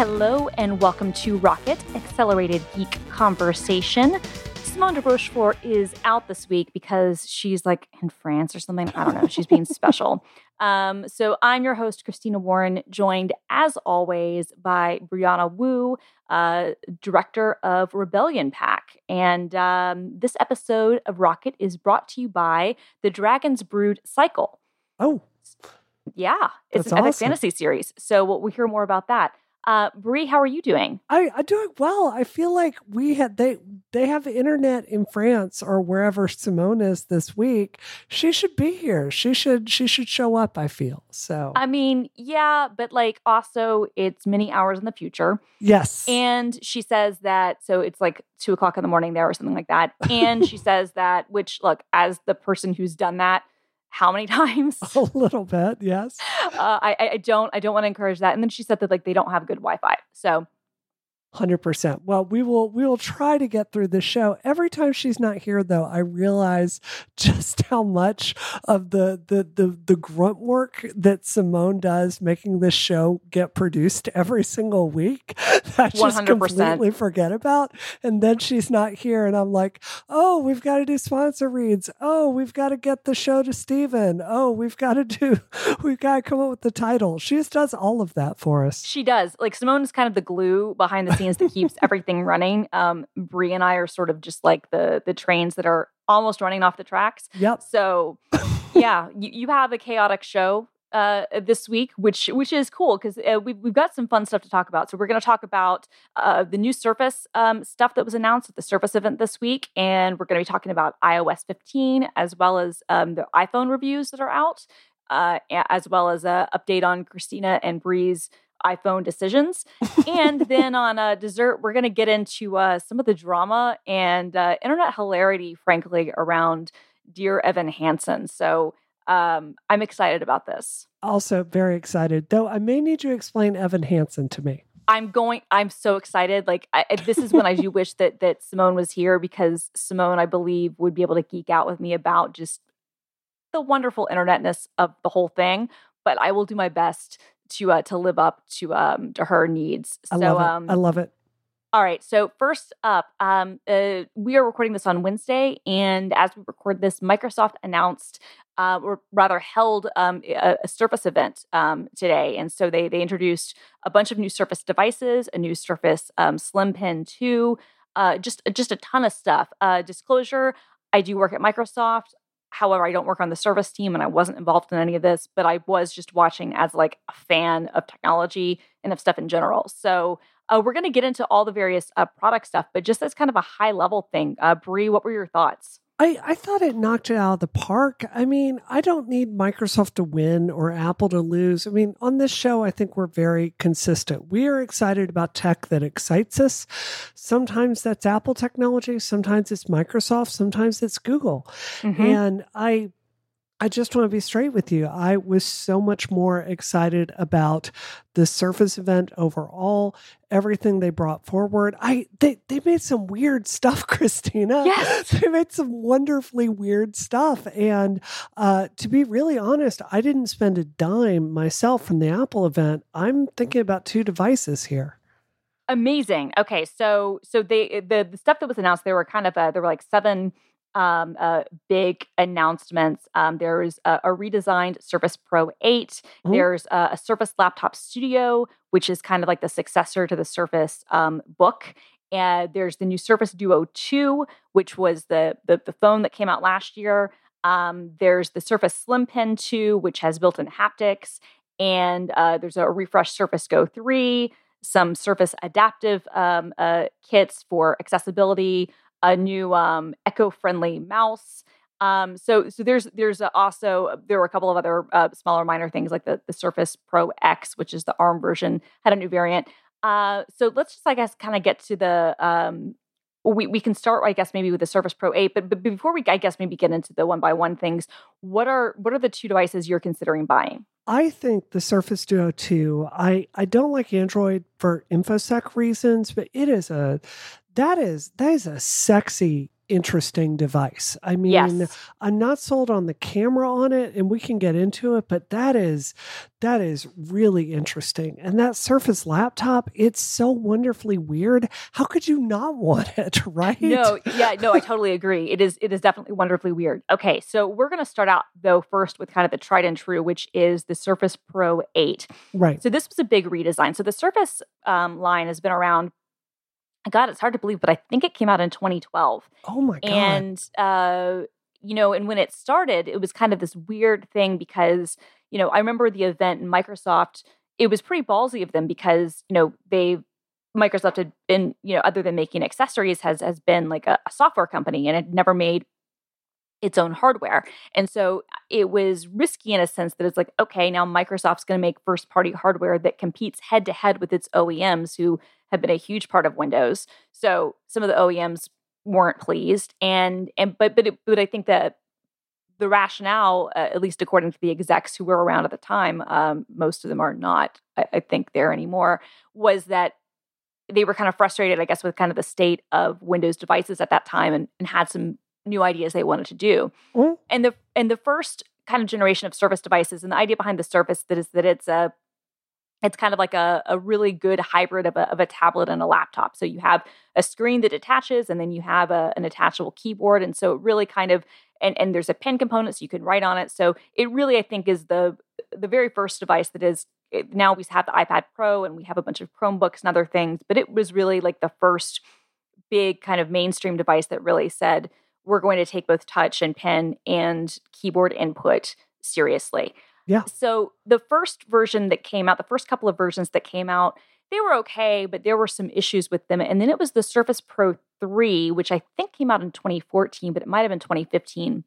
Hello, and welcome to Rocket Accelerated Geek Conversation. Simone de Rochefort is out this week because she's like in France or something. I don't know. She's being special. Um, so I'm your host, Christina Warren, joined as always by Brianna Wu, uh, director of Rebellion PAC. And um, this episode of Rocket is brought to you by the Dragon's Brood Cycle. Oh, Yeah, it's That's an epic fantasy series. So we'll, we'll hear more about that. Uh, Brie, how are you doing? I I doing well. I feel like we had they they have internet in France or wherever Simone is this week. She should be here. She should she should show up. I feel so. I mean, yeah, but like also it's many hours in the future. yes, And she says that, so it's like two o'clock in the morning there or something like that. And she says that, which look, as the person who's done that, how many times? a little bit. Yes. Uh, I, I- don't, I don't want to encourage that. And then she said that like they don't have good Wi-Fi. So Hundred percent. Well, we will we will try to get through the show. Every time she's not here, though, I realize just how much of the the the the grunt work that Simone does making this show get produced every single week. That I just 100%. completely forget about. And then she's not here, and I'm like, oh, we've got to do sponsor reads. Oh, we've got to get the show to Steven. Oh, we've got to do. We've got to come up with the title. She just does all of that for us. she does. Like Simone is kind of the glue behind the scenes that keeps everything running. Um, Brie and I are sort of just like the the trains that are almost running off the tracks. Yep. So, yeah, you, you have a chaotic show uh, this week, which which is cool because uh, we've we've got some fun stuff to talk about. So we're going to talk about uh, the new Surface um, stuff that was announced at the Surface event this week, and we're going to be talking about iOS 15 as well as um, the iPhone reviews that are out, uh, as well as a update on Christina and Bree's iPhone decisions. and then on uh, dessert, we're going to get into uh, some of the drama and uh, internet hilarity, frankly, around Dear Evan Hansen. So um, I'm excited about this. also very excited. Though I may need you to explain Evan Hansen to me. I'm going. I'm so excited. Like I, this is when I do wish that that Simone was here because Simone, I believe, would be able to geek out with me about just the wonderful internetness of the whole thing. But I will do my best to uh, to live up to um to her needs. I so love it. um, I love it. All right. So first up, um, uh, we are recording this on Wednesday, and as we record this, Microsoft announced, uh, or rather held, um, a, a Surface event um, today, and so they they introduced a bunch of new Surface devices, a new Surface um, Slim Pen two, uh, just just a ton of stuff. Uh, disclosure: I do work at Microsoft. However, I don't work on the Surface team, and I wasn't involved in any of this. But I was just watching as like a fan of technology and of stuff in general. So. Uh, we're going to get into all the various uh, product stuff, but just as kind of a high level thing, uh, Brie, what were your thoughts? I, I thought it knocked it out of the park. I mean, I don't need Microsoft to win or Apple to lose. I mean, on this show, I think we're very consistent. We are excited about tech that excites us. Sometimes that's Apple technology, sometimes it's Microsoft, sometimes it's Google. Mm-hmm. And I I just want to be straight with you. I was so much more excited about the Surface event overall, everything they brought forward. I they they made some weird stuff, Christina. Yes. They made some wonderfully weird stuff. And uh, to be really honest, I didn't spend a dime myself from the Apple event. I'm thinking about two devices here. Amazing. Okay, so so they the the stuff that was announced, there were kind of uh there were like seven um uh big announcements. Um there's a, a redesigned Surface Pro 8. Mhm. There's a, a Surface Laptop Studio, which is kind of like the successor to the Surface um book. And there's the new Surface Duo 2, which was the the, the phone that came out last year. Um, there's the Surface Slim Pen 2, which has built-in haptics, and uh, there's a refreshed Surface Go 3, some Surface adaptive um, uh, kits for accessibility, a new um, eco-friendly mouse. Um, so, so there's there's uh, also there were a couple of other uh, smaller minor things like the the Surface Pro X, which is the ARM version, had a new variant. Uh, so let's just I guess kind of get to the um, we, we can start, I guess, maybe with the Surface Pro 8, but, but before we, I guess, maybe get into the one by one things, what are what are the two devices you're considering buying? I think the Surface Duo 2, I, I don't like Android for InfoSec reasons, but it is a that is that is a sexy interesting device. I mean, Yes. I'm not sold on the camera on it and we can get into it, but that is that is really interesting. And that Surface laptop, it's so wonderfully weird. How could you not want it, right? No, yeah, no, I totally agree. It is it is definitely wonderfully weird. Okay, so we're going to start out though first with kind of the tried and true, which is the Surface Pro 8. Right. So this was a big redesign. So the Surface um, line has been around. God, it's hard to believe, but I think it came out in 2012. Oh my god. And uh, you know, and when it started, it was kind of this weird thing because you know I remember the event in Microsoft. It was pretty ballsy of them because you know they Microsoft had been you know other than making accessories has has been like a, a software company and had never made its own hardware. And so it was risky in a sense that it's like, okay, now Microsoft's going to make first party hardware that competes head to head with its OEMs who have been a huge part of Windows. So some of the OEMs weren't pleased and and but but it, but I think that the rationale, uh, at least according to the execs who were around at the time, um, most of them are not, I, I think, there anymore, was that they were kind of frustrated, I guess, with kind of the state of Windows devices at that time and, and had some new ideas they wanted to do. Mm. And the and the first kind of generation of Surface devices, and the idea behind the Surface that is that it's a it's kind of like a, a really good hybrid of a, of a tablet and a laptop. So you have a screen that attaches, and then you have a, an attachable keyboard, and so it really kind of and and there's a pen component so you can write on it. So it really, I think, is the the very first device that is it- now we have the iPad Pro and we have a bunch of Chromebooks and other things, but it was really like the first big kind of mainstream device that really said we're going to take both touch and pen and keyboard input seriously. Yeah. So the first version that came out, the first couple of versions that came out, they were okay, but there were some issues with them. And then it was the Surface Pro 3, which I think came out in 2014, but it might have been 2015,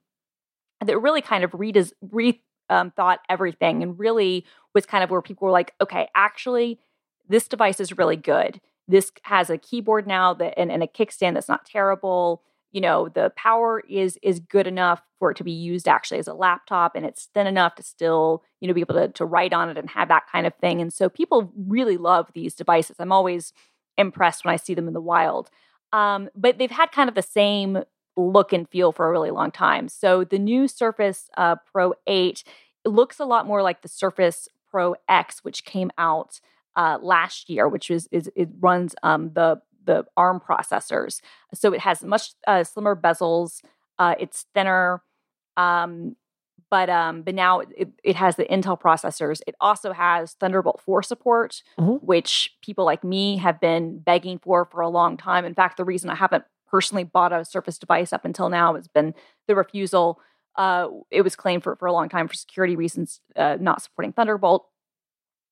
that really kind of redes- re um, thought everything and really was kind of where people were like, okay, actually, this device is really good. This has a keyboard now that and, and a kickstand that's not terrible. You know, the power is is good enough for it to be used actually as a laptop, and it's thin enough to still, you know, be able to, to write on it and have that kind of thing. And so people really love these devices. I'm always impressed when I see them in the wild. Um, but they've had kind of the same look and feel for a really long time. So the new Surface uh, Pro 8 it looks a lot more like the Surface Pro X, which came out uh, last year, which is, is it runs um, the the ARM processors. So it has much uh, slimmer bezels. Uh, it's thinner, um, but um, but now it, it has the Intel processors. It also has Thunderbolt 4 support, Mhm. which people like me have been begging for for a long time. In fact, the reason I haven't personally bought a Surface device up until now has been the refusal. Uh, it was claimed for for a long time for security reasons, uh, not supporting Thunderbolt.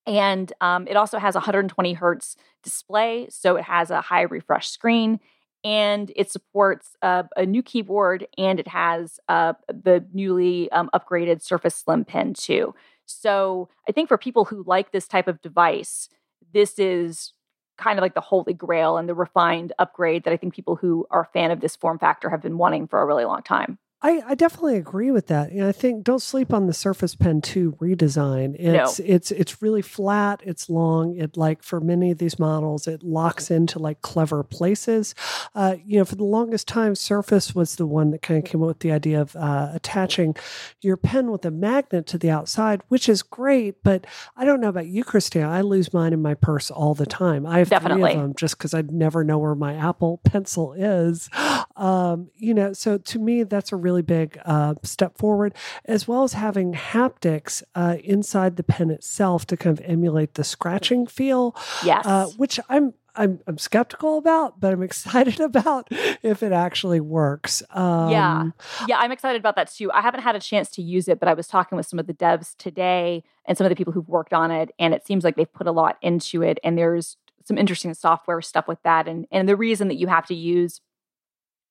And um, it also has a 120 hertz display, so it has a high refresh screen, and it supports uh, a new keyboard, and it has uh, the newly um, upgraded Surface Slim Pen 2. So I think for people who like this type of device, this is kind of like the holy grail and the refined upgrade that I think people who are a fan of this form factor have been wanting for a really long time. I, I definitely agree with that. And I think don't sleep on the Surface Pen 2 redesign. It's it's it's really flat, it's long. It like for many of these models, it locks into like clever places. Uh, you know, for the longest time, Surface was the one that kind of came up with the idea of uh, attaching your pen with a magnet to the outside, which is great. But I don't know about you, Christina. I lose mine in my purse all the time. I have Definitely. three of them just because I never know where my Apple Pencil is. Um, you know, so to me, that's a really big uh, step forward, as well as having haptics uh, inside the pen itself to kind of emulate the scratching feel, Yes. uh, which I'm. I'm, I'm skeptical about, but I'm excited about if it actually works. Um, Yeah. Yeah, I'm excited about that too. I haven't had a chance to use it, but I was talking with some of the devs today and some of the people who've worked on it, and it seems like they've put a lot into it. And there's some interesting software stuff with that. And and the reason that you have to use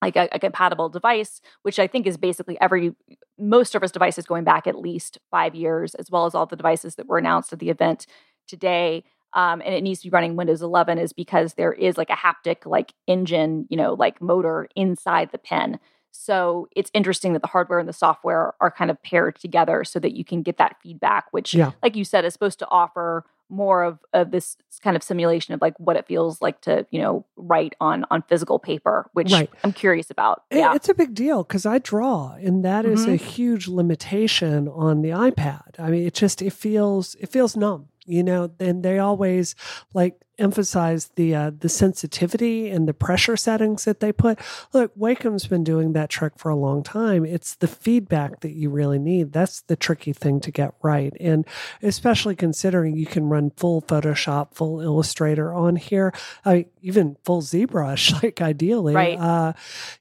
like a, a compatible device, which I think is basically every most Surface devices going back at least five years, as well as all the devices that were announced at the event today. Um, and it needs to be running Windows 11 is because there is like a haptic like engine, you know, like motor inside the pen. So it's interesting that the hardware and the software are kind of paired together so that you can get that feedback, which, Yeah. like you said, is supposed to offer more of, of this kind of simulation of like what it feels like to you know write on on physical paper which right. i'm curious about yeah. it's a big deal because i draw and that mm-hmm. is a huge limitation on the ipad i mean it just it feels it feels numb you know and they always like emphasize the uh, the sensitivity and the pressure settings that they put. Look, Wacom's been doing that trick for a long time. It's the feedback that you really need. That's the tricky thing to get right, and especially considering you can run full Photoshop, full Illustrator on here, I mean, even full ZBrush, like ideally. Right. Uh,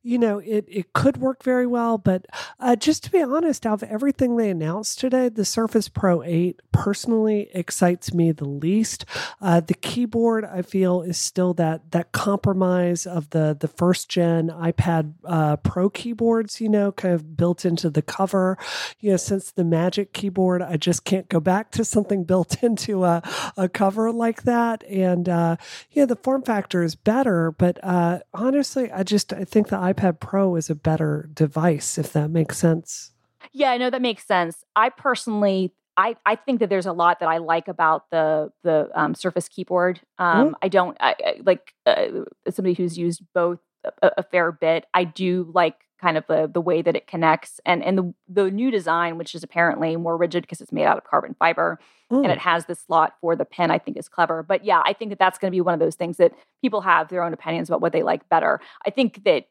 you know, it it could work very well, but uh, just to be honest, out of everything they announced today, the Surface Pro 8 personally excites me the least. Uh, the keyboard I feel is still that that compromise of the the first gen iPad uh, Pro keyboards. You know, kind of built into the cover. You know, since the Magic keyboard, I just can't go back to something built into a a cover like that. And uh, yeah, the form factor is better, but uh, honestly, I just I think the iPad Pro is a better device. If that makes sense. Yeah, I know that makes sense. I personally I, I think that there's a lot that I like about the the um, Surface keyboard. Um, mm I don't I, I, like uh, somebody who's used both a, a, fair bit. I do like kind of the the way that it connects and and the the new design, which is apparently more rigid because it's made out of carbon fiber mm. and it has this slot for the pen. I think is clever. But yeah, I think that that's going to be one of those things that people have their own opinions about what they like better. I think that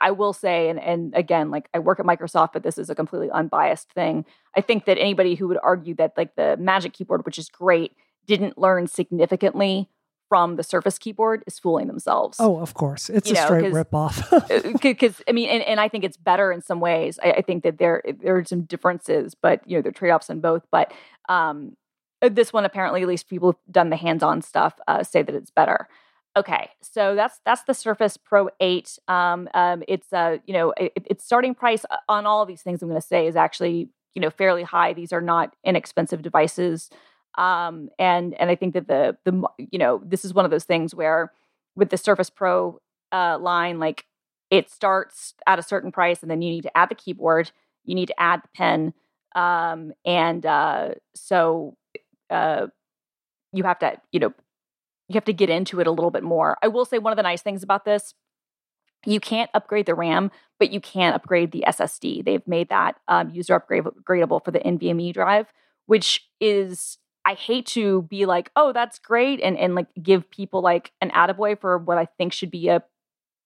I will say, and and again, like I work at Microsoft, but this is a completely unbiased thing. I think that anybody who would argue that like the Magic Keyboard, which is great, didn't learn significantly from the Surface keyboard is fooling themselves. Oh, of course, it's you a know, straight rip off. Because uh, I mean, and, and I think it's better in some ways. I, I, think that there there are some differences, but you know, there are trade offs in both. But um, uh, this one apparently, at least people who've done the hands on stuff, uh, say that it's better. Okay, so that's that's the Surface Pro 8. Um, um, it's uh, you know, it, its starting price uh, on all of these things I'm going to say is actually you know fairly high. These are not inexpensive devices. Um, and and I think that the the you know this is one of those things where with the Surface Pro uh, line, like it starts at a certain price, and then you need to add the keyboard, you need to add the pen, um, and uh, so uh, you have to you know you have to get into it a little bit more. I will say one of the nice things about this. You can't upgrade the RAM, but you can upgrade the SSD. They've made that um, user upgradable for the NVMe drive, which is I hate to be like, oh, that's great, and and like give people like an attaboy for what I think should be a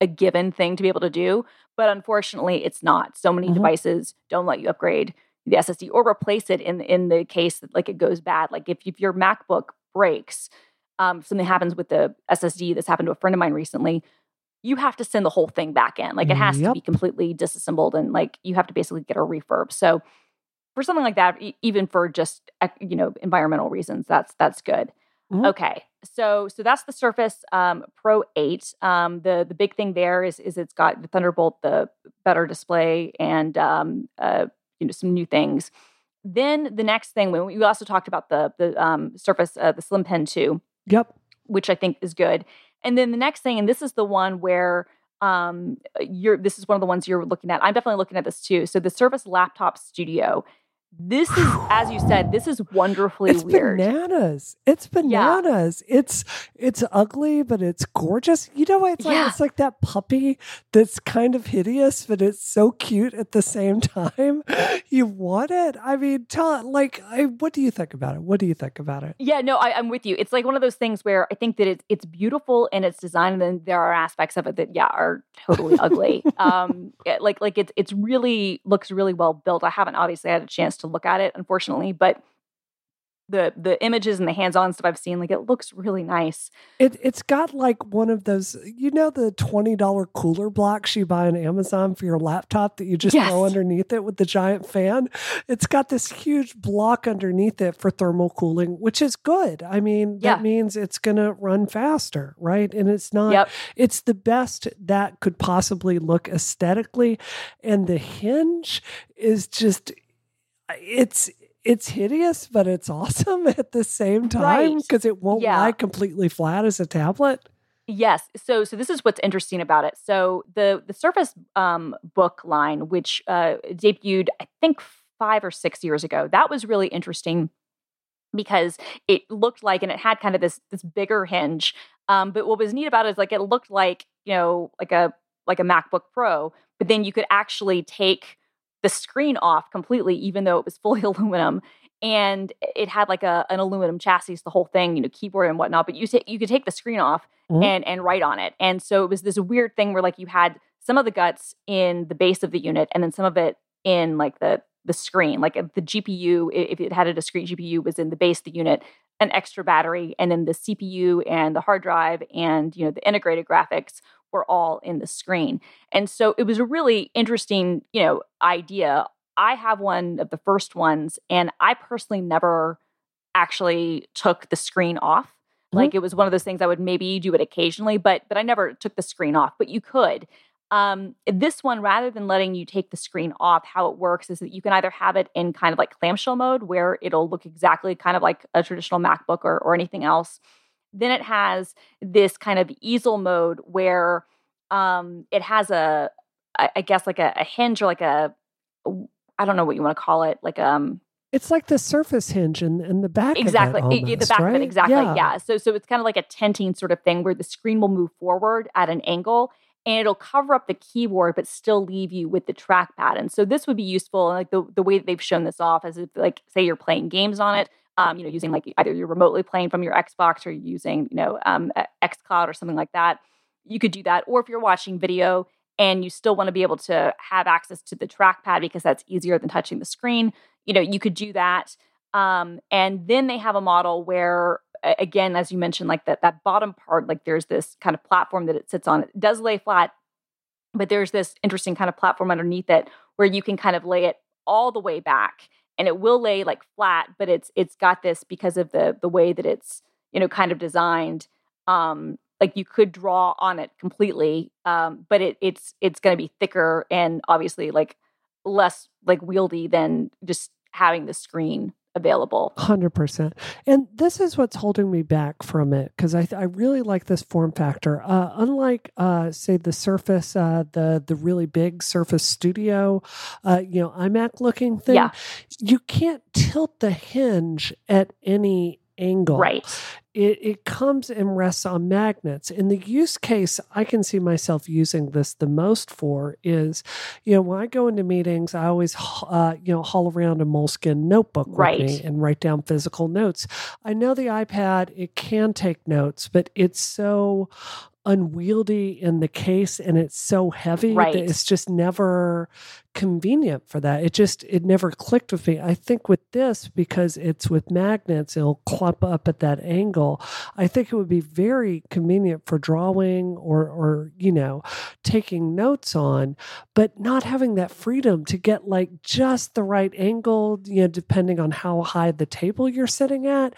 a given thing to be able to do. But unfortunately, it's not. So many mm-hmm. devices don't let you upgrade the SSD or replace it in in the case that like it goes bad. Like if, if your MacBook breaks, um, something happens with the SSD. This happened to a friend of mine recently. You have to send the whole thing back in. Like it has yep. to be completely disassembled and like you have to basically get a refurb. So for something like that, even for just you know environmental reasons, that's that's good. Mm-hmm. Okay, so so that's the Surface um, Pro Eight. Um, the the big thing there is is it's got the Thunderbolt, the better display, and um, uh, you know some new things. Then the next thing, we also talked about the the um, Surface, uh, the Slim Pen Two. Yep, which I think is good. And then the next thing, and this is the one where um you're this is one of the ones you're looking at i'm definitely looking at this too so the surface laptop studio this is as you said this is wonderfully it's weird. bananas. It's bananas. Yeah. it's it's ugly but it's gorgeous. You know what it's yeah. like it's like that puppy that's kind of hideous but it's so cute at the same time? You want it? I mean tell it like I, what do you think about it? What do you think about it? Yeah no I, am with you. It's like one of those things where i think that it's, it's beautiful in its design and then there are aspects of it that yeah are totally ugly. Um like like it's it's really looks really well built. I haven't obviously had a chance to look at it, unfortunately. But the the images and the hands-on stuff I've seen, like it looks really nice. It it's got like one of those, you know, the twenty dollar cooler blocks you buy on Amazon for your laptop that you just yes. throw underneath it with the giant fan. It's got this huge block underneath it for thermal cooling, which is good. I mean, that means it's gonna run faster, right? And it's not. Yep. It's the best that could possibly look aesthetically, and the hinge is just it's it's hideous, but it's awesome at the same time because right. it won't yeah. lie completely flat as a tablet. Yes. So so this is what's interesting about it. So the the Surface um, book line, which uh, debuted I think five or six years ago, that was really interesting because it looked like and it had kind of this this bigger hinge. Um, but what was neat about it is like it looked like you know like a like a MacBook Pro, but then you could actually take the screen off completely, even though it was fully aluminum. And it had like a an aluminum chassis, the whole thing, you know, keyboard and whatnot. But you take you could take the screen off mm-hmm. and and write on it. And so it was this weird thing where like you had some of the guts in the base of the unit, and then some of it in like the the screen. Like the GPU, if it had a discrete GPU, was in the base of the unit, an extra battery, and then the CPU and the hard drive and you know the integrated graphics were all in the screen. And so it was a really interesting, you know, idea. I have one of the first ones, and I personally never actually took the screen off. Mm-hmm. Like it was one of those things I would maybe do it occasionally, but but I never took the screen off. But you could. Um, this one, rather than letting you take the screen off, how it works is that you can either have it in kind of like clamshell mode, where it'll look exactly kind of like a traditional MacBook or, or anything else, then it has this kind of easel mode where um, it has a, I guess, like a, a hinge or like a, I don't know what you want to call it, like um. It's like the surface hinge in, in the back. Exactly, almost, the back right? of it. Exactly, yeah. yeah. So so it's kind of like a tenting sort of thing where the screen will move forward at an angle, and it'll cover up the keyboard but still leave you with the trackpad. And so this would be useful. Like the the way that they've shown this off is if like say you're playing games on it, um, you know, using like either you're remotely playing from your Xbox or using, you know, um, XCloud or something like that. You could do that. Or if you're watching video and you still want to be able to have access to the trackpad because that's easier than touching the screen, you know, you could do that. Um, and then they have a model where, again, as you mentioned, like that that bottom part, like there's this kind of platform that it sits on. It does lay flat, but there's this interesting kind of platform underneath it where you can kind of lay it all the way back and it will lay like flat but it's it's got this because of the the way that it's you know kind of designed um like you could draw on it completely um but it it's it's going to be thicker and obviously like less like wieldy than just having the screen available. 100%. And this is what's holding me back from it because I, I really like this form factor. Uh, unlike, uh, say, the Surface, uh, the, the really big Surface Studio, uh, you know, iMac looking thing, yeah. you can't tilt the hinge at any angle. Right it, it comes and rests on magnets. In the use case I can see myself using this the most for is, you know, when I go into meetings, I always, uh, you know, haul around a Moleskine notebook right. with me and write down physical notes. I know the iPad, it can take notes, but it's so unwieldy in the case and it's so heavy right. that it's just never convenient for that. It just it never clicked with me. I think with this because it's with magnets, it'll clump up at that angle. I think it would be very convenient for drawing or or you know taking notes on, but not having that freedom to get like just the right angle, you know, depending on how high the table you're sitting at.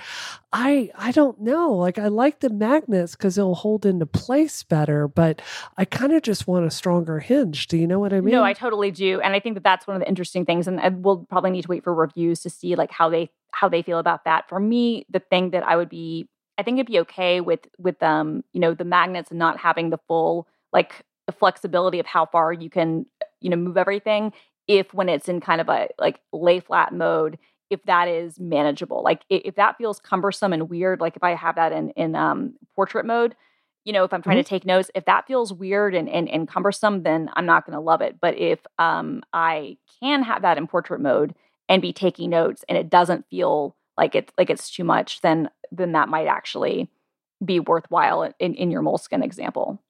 I I don't know. Like I like the magnets because it'll hold into place better, but I kind of just want a stronger hinge. Do you know what I mean? No, I totally do. And and I think that that's one of the interesting things. And we'll probably need to wait for reviews to see like how they how they feel about that. For me, the thing that I would be, I think it'd be okay with with um you know the magnets and not having the full like the flexibility of how far you can you know move everything. If when it's in kind of a like lay flat mode, if that is manageable, like if that feels cumbersome and weird, like if I have that in in um portrait mode you know, if I'm trying mm-hmm. to take notes, if that feels weird and, and, and cumbersome, then I'm not going to love it. But if um, I can have that in portrait mode and be taking notes and it doesn't feel like it's like it's too much, then then that might actually be worthwhile in, in your Moleskine example.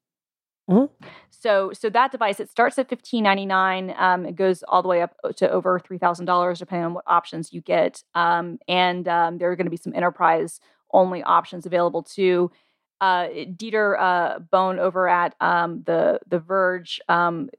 Mm-hmm. So so that device it starts at fifteen ninety nine. Um, it goes all the way up to over three thousand dollars depending on what options you get. Um, and um, there are going to be some enterprise only options available too uh, Dieter uh, Bohn over at um, the the Verge, um,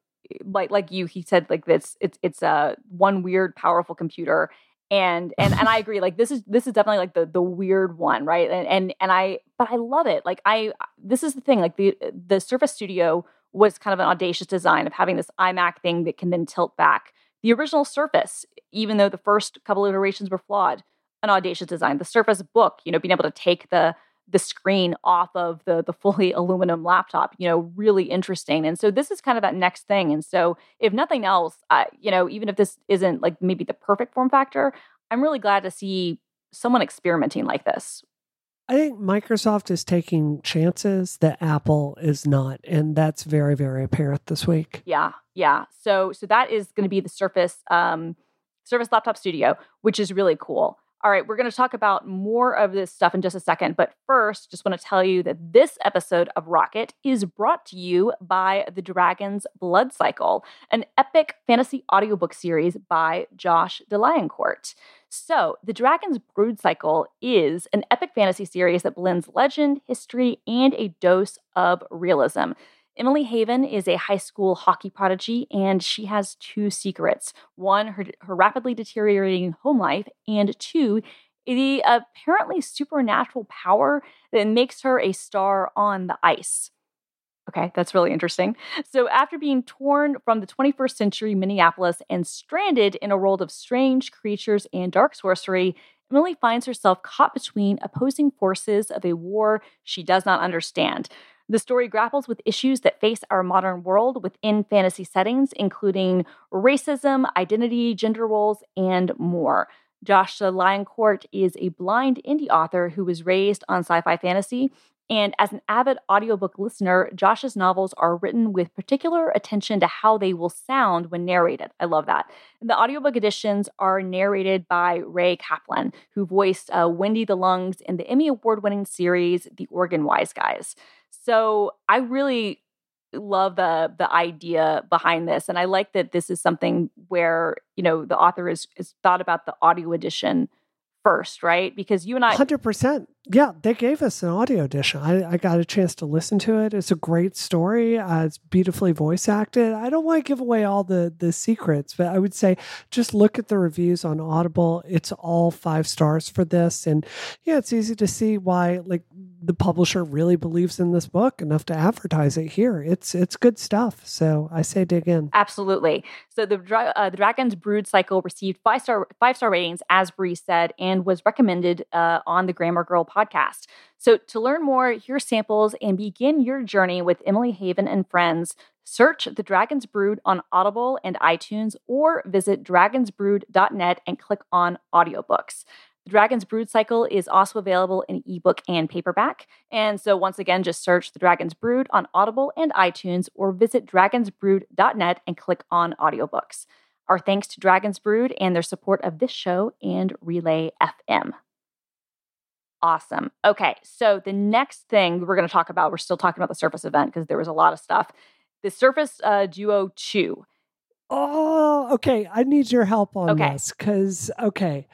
like like you, he said like this. It's it's a uh, one weird powerful computer, and and and I agree. Like this is this is definitely like the the weird one, right? And and and I but I love it. Like I this is the thing. Like the the Surface Studio was kind of an audacious design of having this iMac thing that can then tilt back. The original Surface, even though the first couple iterations were flawed, an audacious design. The Surface Book, you know, being able to take the the screen off of the the fully aluminum laptop you know really interesting and so this is kind of that next thing and so if nothing else you know even if this isn't like maybe the perfect form factor i'm really glad to see someone experimenting like this? I think Microsoft is taking chances that Apple is not, and that's very, very apparent this week. Yeah, yeah. So, so that is going to be the Surface um, Surface Laptop Studio, which is really cool. All right, we're going to talk about more of this stuff in just a second. But first, just want to tell you that this episode of Rocket is brought to you by The Dragon's Brood Cycle, an epic fantasy audiobook series by Josh de Liancourt. So, The Dragon's Brood Cycle is an epic fantasy series that blends legend, history, and a dose of realism. Emily Haven is a high school hockey prodigy, and she has two secrets one, her, her rapidly deteriorating home life, and two, the apparently supernatural power that makes her a star on the ice. Okay, that's really interesting. So, after being torn from the 21st century Minneapolis and stranded in a world of strange creatures and dark sorcery, Emily finds herself caught between opposing forces of a war she does not understand. The story grapples with issues that face our modern world within fantasy settings, including racism, identity, gender roles, and more. Josh de Liancourt is a blind indie author who was raised on sci fi fantasy. And as an avid audiobook listener, Josh's novels are written with particular attention to how they will sound when narrated. I love that. And the audiobook editions are narrated by Ray Kaplan, who voiced uh, Wendy the Lungs in the Emmy Award winning series The Organ Wise Guys. So I really love the the idea behind this and i like that this is something where you know the author is is thought about the audio edition first right? Because you and i 100% yeah, they gave us an audio edition. I, I, got a chance to listen to it. It's a great story. Uh, it's beautifully voice acted. I don't want to give away all the the secrets, but I would say just look at the reviews on Audible. It's all five stars for this, and yeah, it's easy to see why like the publisher really believes in this book enough to advertise it here. It's it's good stuff. So I say dig in. Absolutely. So the uh, the Dragon's Brood cycle received five star five star ratings, as Bree said, and was recommended uh, on the Grammar Girl podcast. So, to learn more, hear samples, and begin your journey with Emily Haven and friends, search The Dragon's Brood on Audible and iTunes or visit dragonsbrood.net and click on audiobooks. The Dragon's Brood cycle is also available in ebook and paperback. And so, once again, just search The Dragon's Brood on Audible and iTunes or visit dragonsbrood.net and click on audiobooks. Our thanks to Dragon's Brood and their support of this show and Relay FM awesome. Okay, so the next thing we're going to talk about, we're still talking about the Surface event because there was a lot of stuff. The Surface uh, Duo 2. Oh, okay. I need your help on okay. this because, okay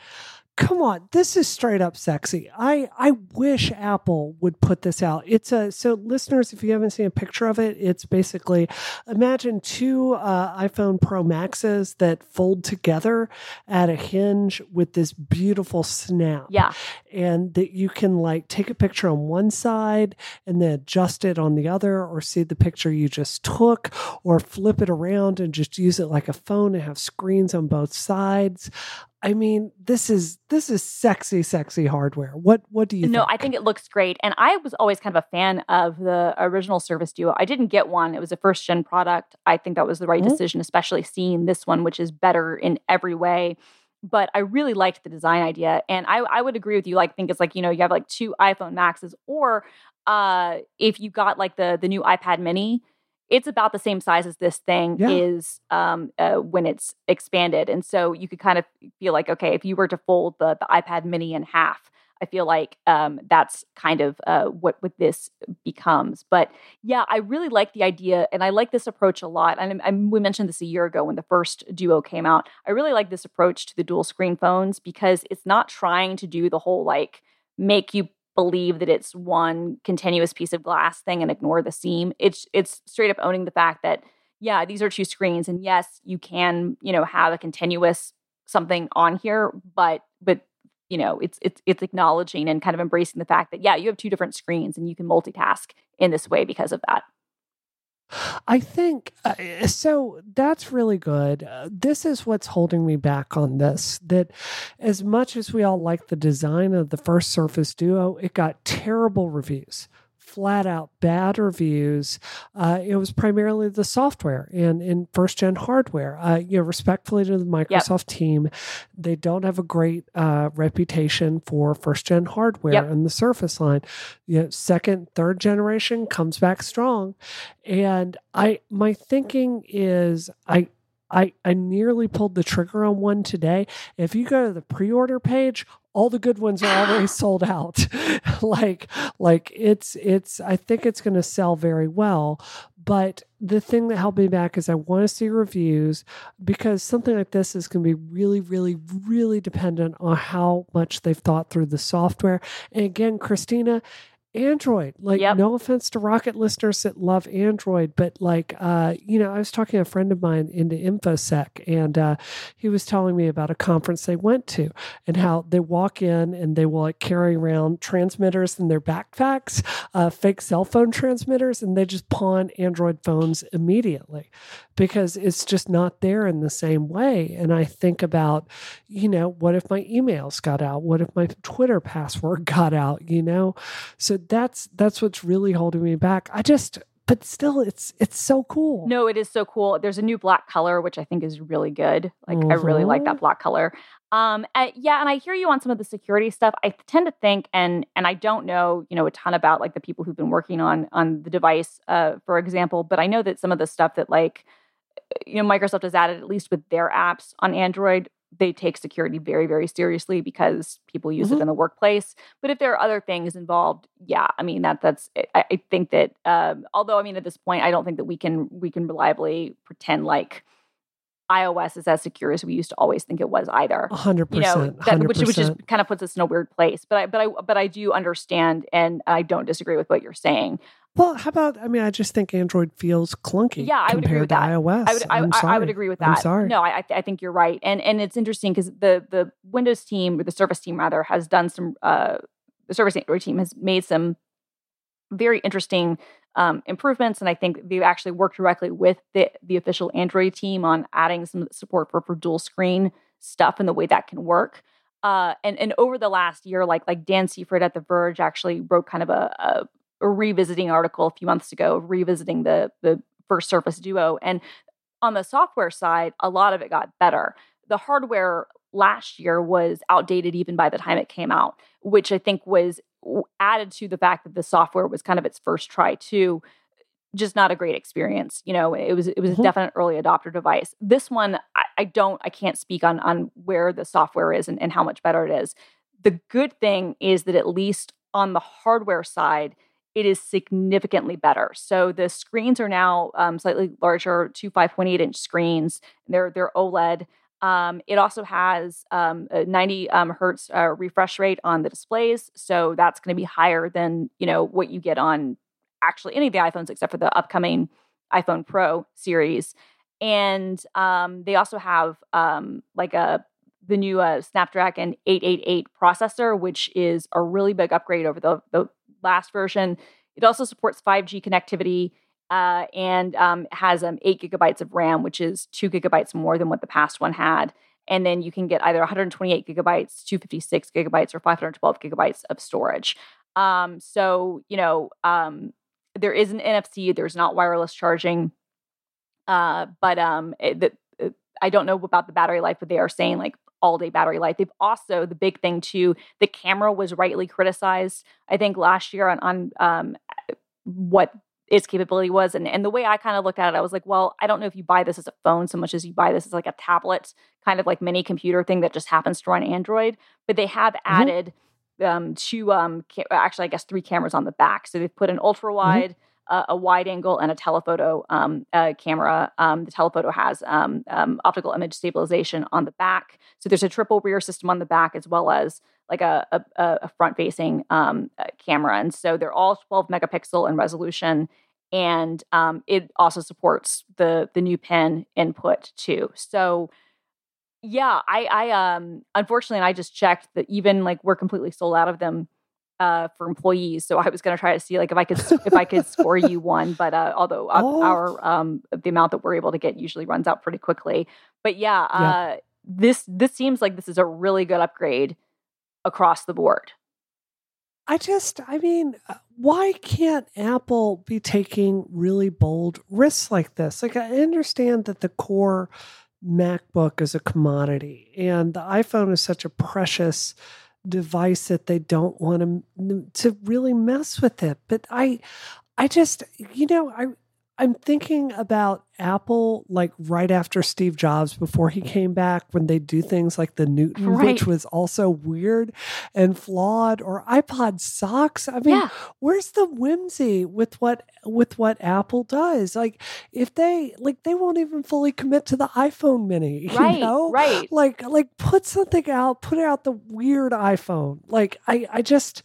come on this is straight up sexy. I i wish apple would put this out. It's a so listeners if you haven't seen a picture of it it's basically imagine two uh, iphone pro maxes that fold together at a hinge with this beautiful snap. Yeah. And that you can like take a picture on one side and then adjust it on the other or see the picture you just took or flip it around and just use it like a phone and have screens on both sides I mean, this is this is sexy, sexy hardware. What what do you? No, think? I think it looks great, and I was always kind of a fan of the original Surface Duo. I didn't get one; it was a first gen product. I think that was the right mm-hmm. decision, especially seeing this one, which is better in every way. But I really liked the design idea, and I I would agree with you. Like, think it's like you know you have like two iPhone Maxes, or uh, if you got like the the new iPad Mini it's about the same size as this thing yeah. is um, uh, when it's expanded. And so you could kind of feel like, okay, if you were to fold the, the iPad mini in half, I feel like um, that's kind of uh, what what this becomes. But yeah, I really like the idea, and I like this approach a lot. And, and we mentioned this a year ago when the first Duo came out. I really like this approach to the dual screen phones because it's not trying to do the whole like make you believe that it's one continuous piece of glass thing and ignore the seam. It's it's straight up owning the fact that yeah, these are two screens and yes, you can, you know, have a continuous something on here, but but you know, it's it's it's acknowledging and kind of embracing the fact that yeah, you have two different screens and you can multitask in this way because of that. I think uh, so. That's really good. Uh, this is what's holding me back on this. That as much as we all like the design of the first Surface Duo, it got terrible reviews flat out bad reviews, uh, it was primarily the software and in first gen hardware. Uh, you know, respectfully to the Microsoft yep. team, they don't have a great uh, reputation for first gen hardware yep. and the Surface line. You know, second, third generation comes back strong, and I my thinking is I I, I nearly pulled the trigger on one today. If you go to the pre-order page, all the good ones are already sold out. like like it's it's I think it's going to sell very well, but the thing that held me back is I want to see reviews because something like this is going to be really really really dependent on how much they've thought through the software. And again, Christina, Android. Like, yep. no offense to Rocket listeners that love Android, but like, uh, you know, I was talking to a friend of mine into InfoSec, and uh, he was telling me about a conference they went to and how they walk in and they will like carry around transmitters in their backpacks, uh, fake cell phone transmitters, and they just pawn Android phones immediately because it's just not there in the same way. And I think about, you know, what if my emails got out? What if my Twitter password got out? You know, so that's that's what's really holding me back. I just but still it's it's so cool. No, it is so cool. There's a new black color which I think is really good. Like mm-hmm. I really like that mm-hmm. black color. Um yeah, and I hear you on some of the security stuff. I tend to think and and I don't know, you know, a ton about like the people who've been working on on the device uh for example, but I know that some of the stuff that like you know Microsoft has added at least with their apps on Android they take security very very seriously because people use mm-hmm. it in the workplace. But if there are other things involved yeah i mean that that's i, I think that um, although i mean at this point i don't think that we can we can reliably pretend like ios is as secure as we used to always think it was either 100% you know that, which, which just kind of puts us in a weird place. But i but i but i do understand and i don't disagree with what you're saying well, how about? I mean, I just think Android feels clunky. Yeah, I would agree with that. iOS. I would, I, I, I, would agree with that. I'm sorry. No, I, I think you're right, and and it's interesting because the the Windows team or the Surface team rather has done some. Uh, the Surface Android team has made some very interesting um, improvements, and I think they've actually worked directly with the the official Android team on adding some support for for dual screen stuff and the way that can work. Uh, and and over the last year, like like Dan Seifert at The Verge actually wrote kind of a a revisiting article a few months ago, revisiting the the first Surface Duo, and on the software side, a lot of it got better. The hardware last year was outdated even by the time it came out, which I think was added to the fact that the software was kind of its first try too just not a great experience. You know, it was it was mm-hmm. a definite early adopter device. This one, I, I, don't, I can't speak on on where the software is and, and how much better it is. The good thing is that at least on the hardware side, it is significantly better. So the screens are now um, slightly larger, two 5.8 inch screens. They're they're OLED. Um, it also has um, a 90 um, hertz uh, refresh rate on the displays, so that's going to be higher than you know what you get on actually any of the iPhones except for the upcoming iPhone Pro series. And um, they also have um, like a the new uh, Snapdragon 888 processor, which is a really big upgrade over the, the last version. It also supports 5G connectivity uh, and um, has um, eight gigabytes of RAM, which is two gigabytes more than what the past one had. And then you can get either 128 gigabytes, 256 gigabytes, or 512 gigabytes of storage. Um, so, you know, um, there is an NFC, there's not wireless charging. Uh, but um, it, it, I don't know about the battery life, but they are saying like all day battery life. They've also the big thing too. The camera was rightly criticized. I think last year on on um, what its capability was, and and the way I kind of looked at it, I was like, well, I don't know if you buy this as a phone so much as you buy this as like a tablet, kind of like mini computer thing that just happens to run Android. But they have mm-hmm. added um, two um, ca- actually I guess three cameras on the back. So they've put an ultra wide. Mm-hmm uh, a wide angle and a telephoto um, camera. Um, the telephoto has um, um, optical image stabilization on the back. So there's a triple rear system on the back as well as like a, a, a front facing um, camera. And so they're all 12 megapixel in resolution. And it also supports the the new pen input too. So yeah, I I um unfortunately I just checked that even like we're completely sold out of them uh, for employees. So I was going to try to see like if I could if I could score you one, but uh, although oh. our um, the amount that we're able to get usually runs out pretty quickly. But yeah, uh, yeah, this this seems like this is a really good upgrade across the board. I just, I mean, uh, why can't Apple be taking really bold risks like this? Like, I understand that the core MacBook is a commodity and the iPhone is such a precious device that they don't want to to really mess with it. But I I just you know I I'm thinking about Apple like right after Steve Jobs before he came back when they do things like the Newton, right. which was also weird and flawed, or iPod socks. I mean, yeah. where's the whimsy with what with what Apple does? Like if they like they won't even fully commit to the iPhone mini. Right. You know? Right. Like like put something out, put out the weird iPhone. Like I I just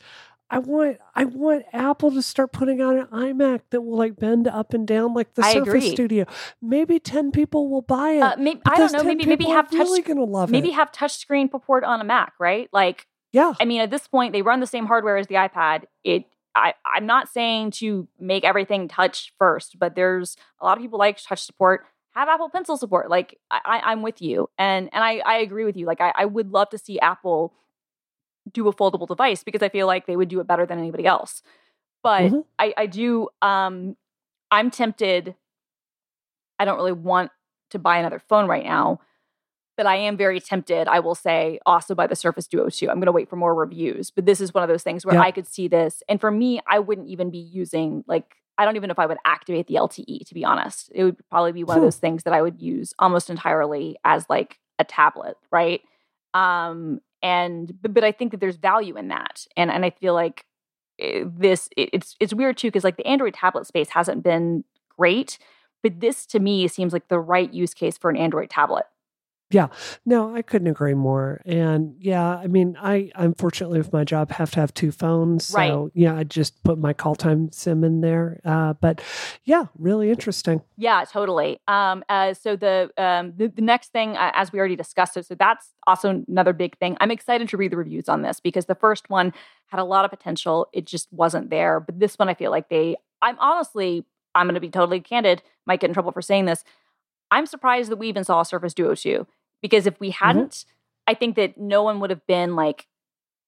I want I want Apple to start putting out an iMac that will like bend up and down like the I Surface agree. Studio. Maybe ten people will buy it. Uh, maybe, I don't know. Maybe maybe have touch, really gonna love maybe it. have touchscreen support on a Mac, right? Like yeah. I mean, at this point, they run the same hardware as the iPad. It I, I'm not saying to make everything touch first, but there's a lot of people like touch support. Have Apple Pencil support. Like I, I'm with you, and and I, I agree with you. Like I, I would love to see Apple do a foldable device because I feel like they would do it better than anybody else. But mm-hmm. I, I do, um, I'm tempted. I don't really want to buy another phone right now, but I am very tempted, I will say, also by the Surface Duo 2. I'm going to wait for more reviews, but this is one of those things where yeah. I could see this. And for me, I wouldn't even be using, like, I don't even know if I would activate the LTE, to be honest. It would probably be one of those things that I would use almost entirely as like a tablet, right? Um, and but, but I think that there's value in that, and and I feel like eh, this it's it's weird too because like the Android tablet space hasn't been great, but this to me seems like the right use case for an Android tablet. Yeah, no, I couldn't agree more. And yeah, I mean, I unfortunately with my job have to have two phones, so right. yeah, I just put my call time sim in there. Uh, but yeah, really interesting. Yeah, totally. Um, uh, so the um the, the next thing, uh, as we already discussed, so, so that's also another big thing. I'm excited to read the reviews on this because the first one had a lot of potential. It just wasn't there, but this one I feel like they. I'm honestly, I'm going to be totally candid. Might get in trouble for saying this. I'm surprised that we even saw a Surface Duo 2 because if we mm-hmm. hadn't, mm-hmm. I think that no one would have been like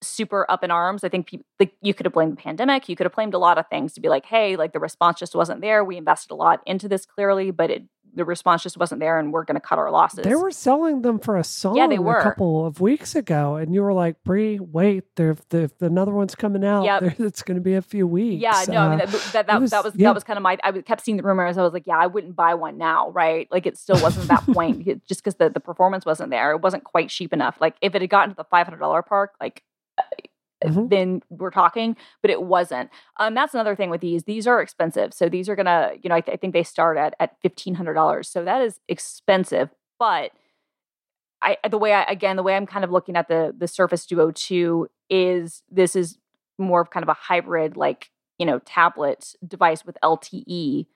super up in arms. I think people, like you could have blamed the pandemic. You could have blamed a lot of things to be like, hey, like the response just wasn't there. We invested a lot into this clearly, but it the response just wasn't there and we're going to cut our losses. They were selling them for a song yeah, they were. a couple of weeks ago. And you were like, Brie, wait, there, the, another one's coming out. Yep. it's going to be a few weeks. Yeah, no, uh, I mean, uh, that, that, that was, that was, yeah. that was kind of my, I kept seeing the rumors. I was like, yeah, I wouldn't buy one now. Right. Like it still wasn't that point just because the, the performance wasn't there. It wasn't quite cheap enough. Like if it had gotten to the $500 park, like mm-hmm. then we're talking, but it wasn't. Um, that's another thing with these. These are expensive. So these are gonna, you know, I, th- I think they start at at fifteen hundred dollars. So that is expensive. But I the way I again the way I'm kind of looking at the the Surface Duo two is this is more of kind of a hybrid like you know tablet device with LTE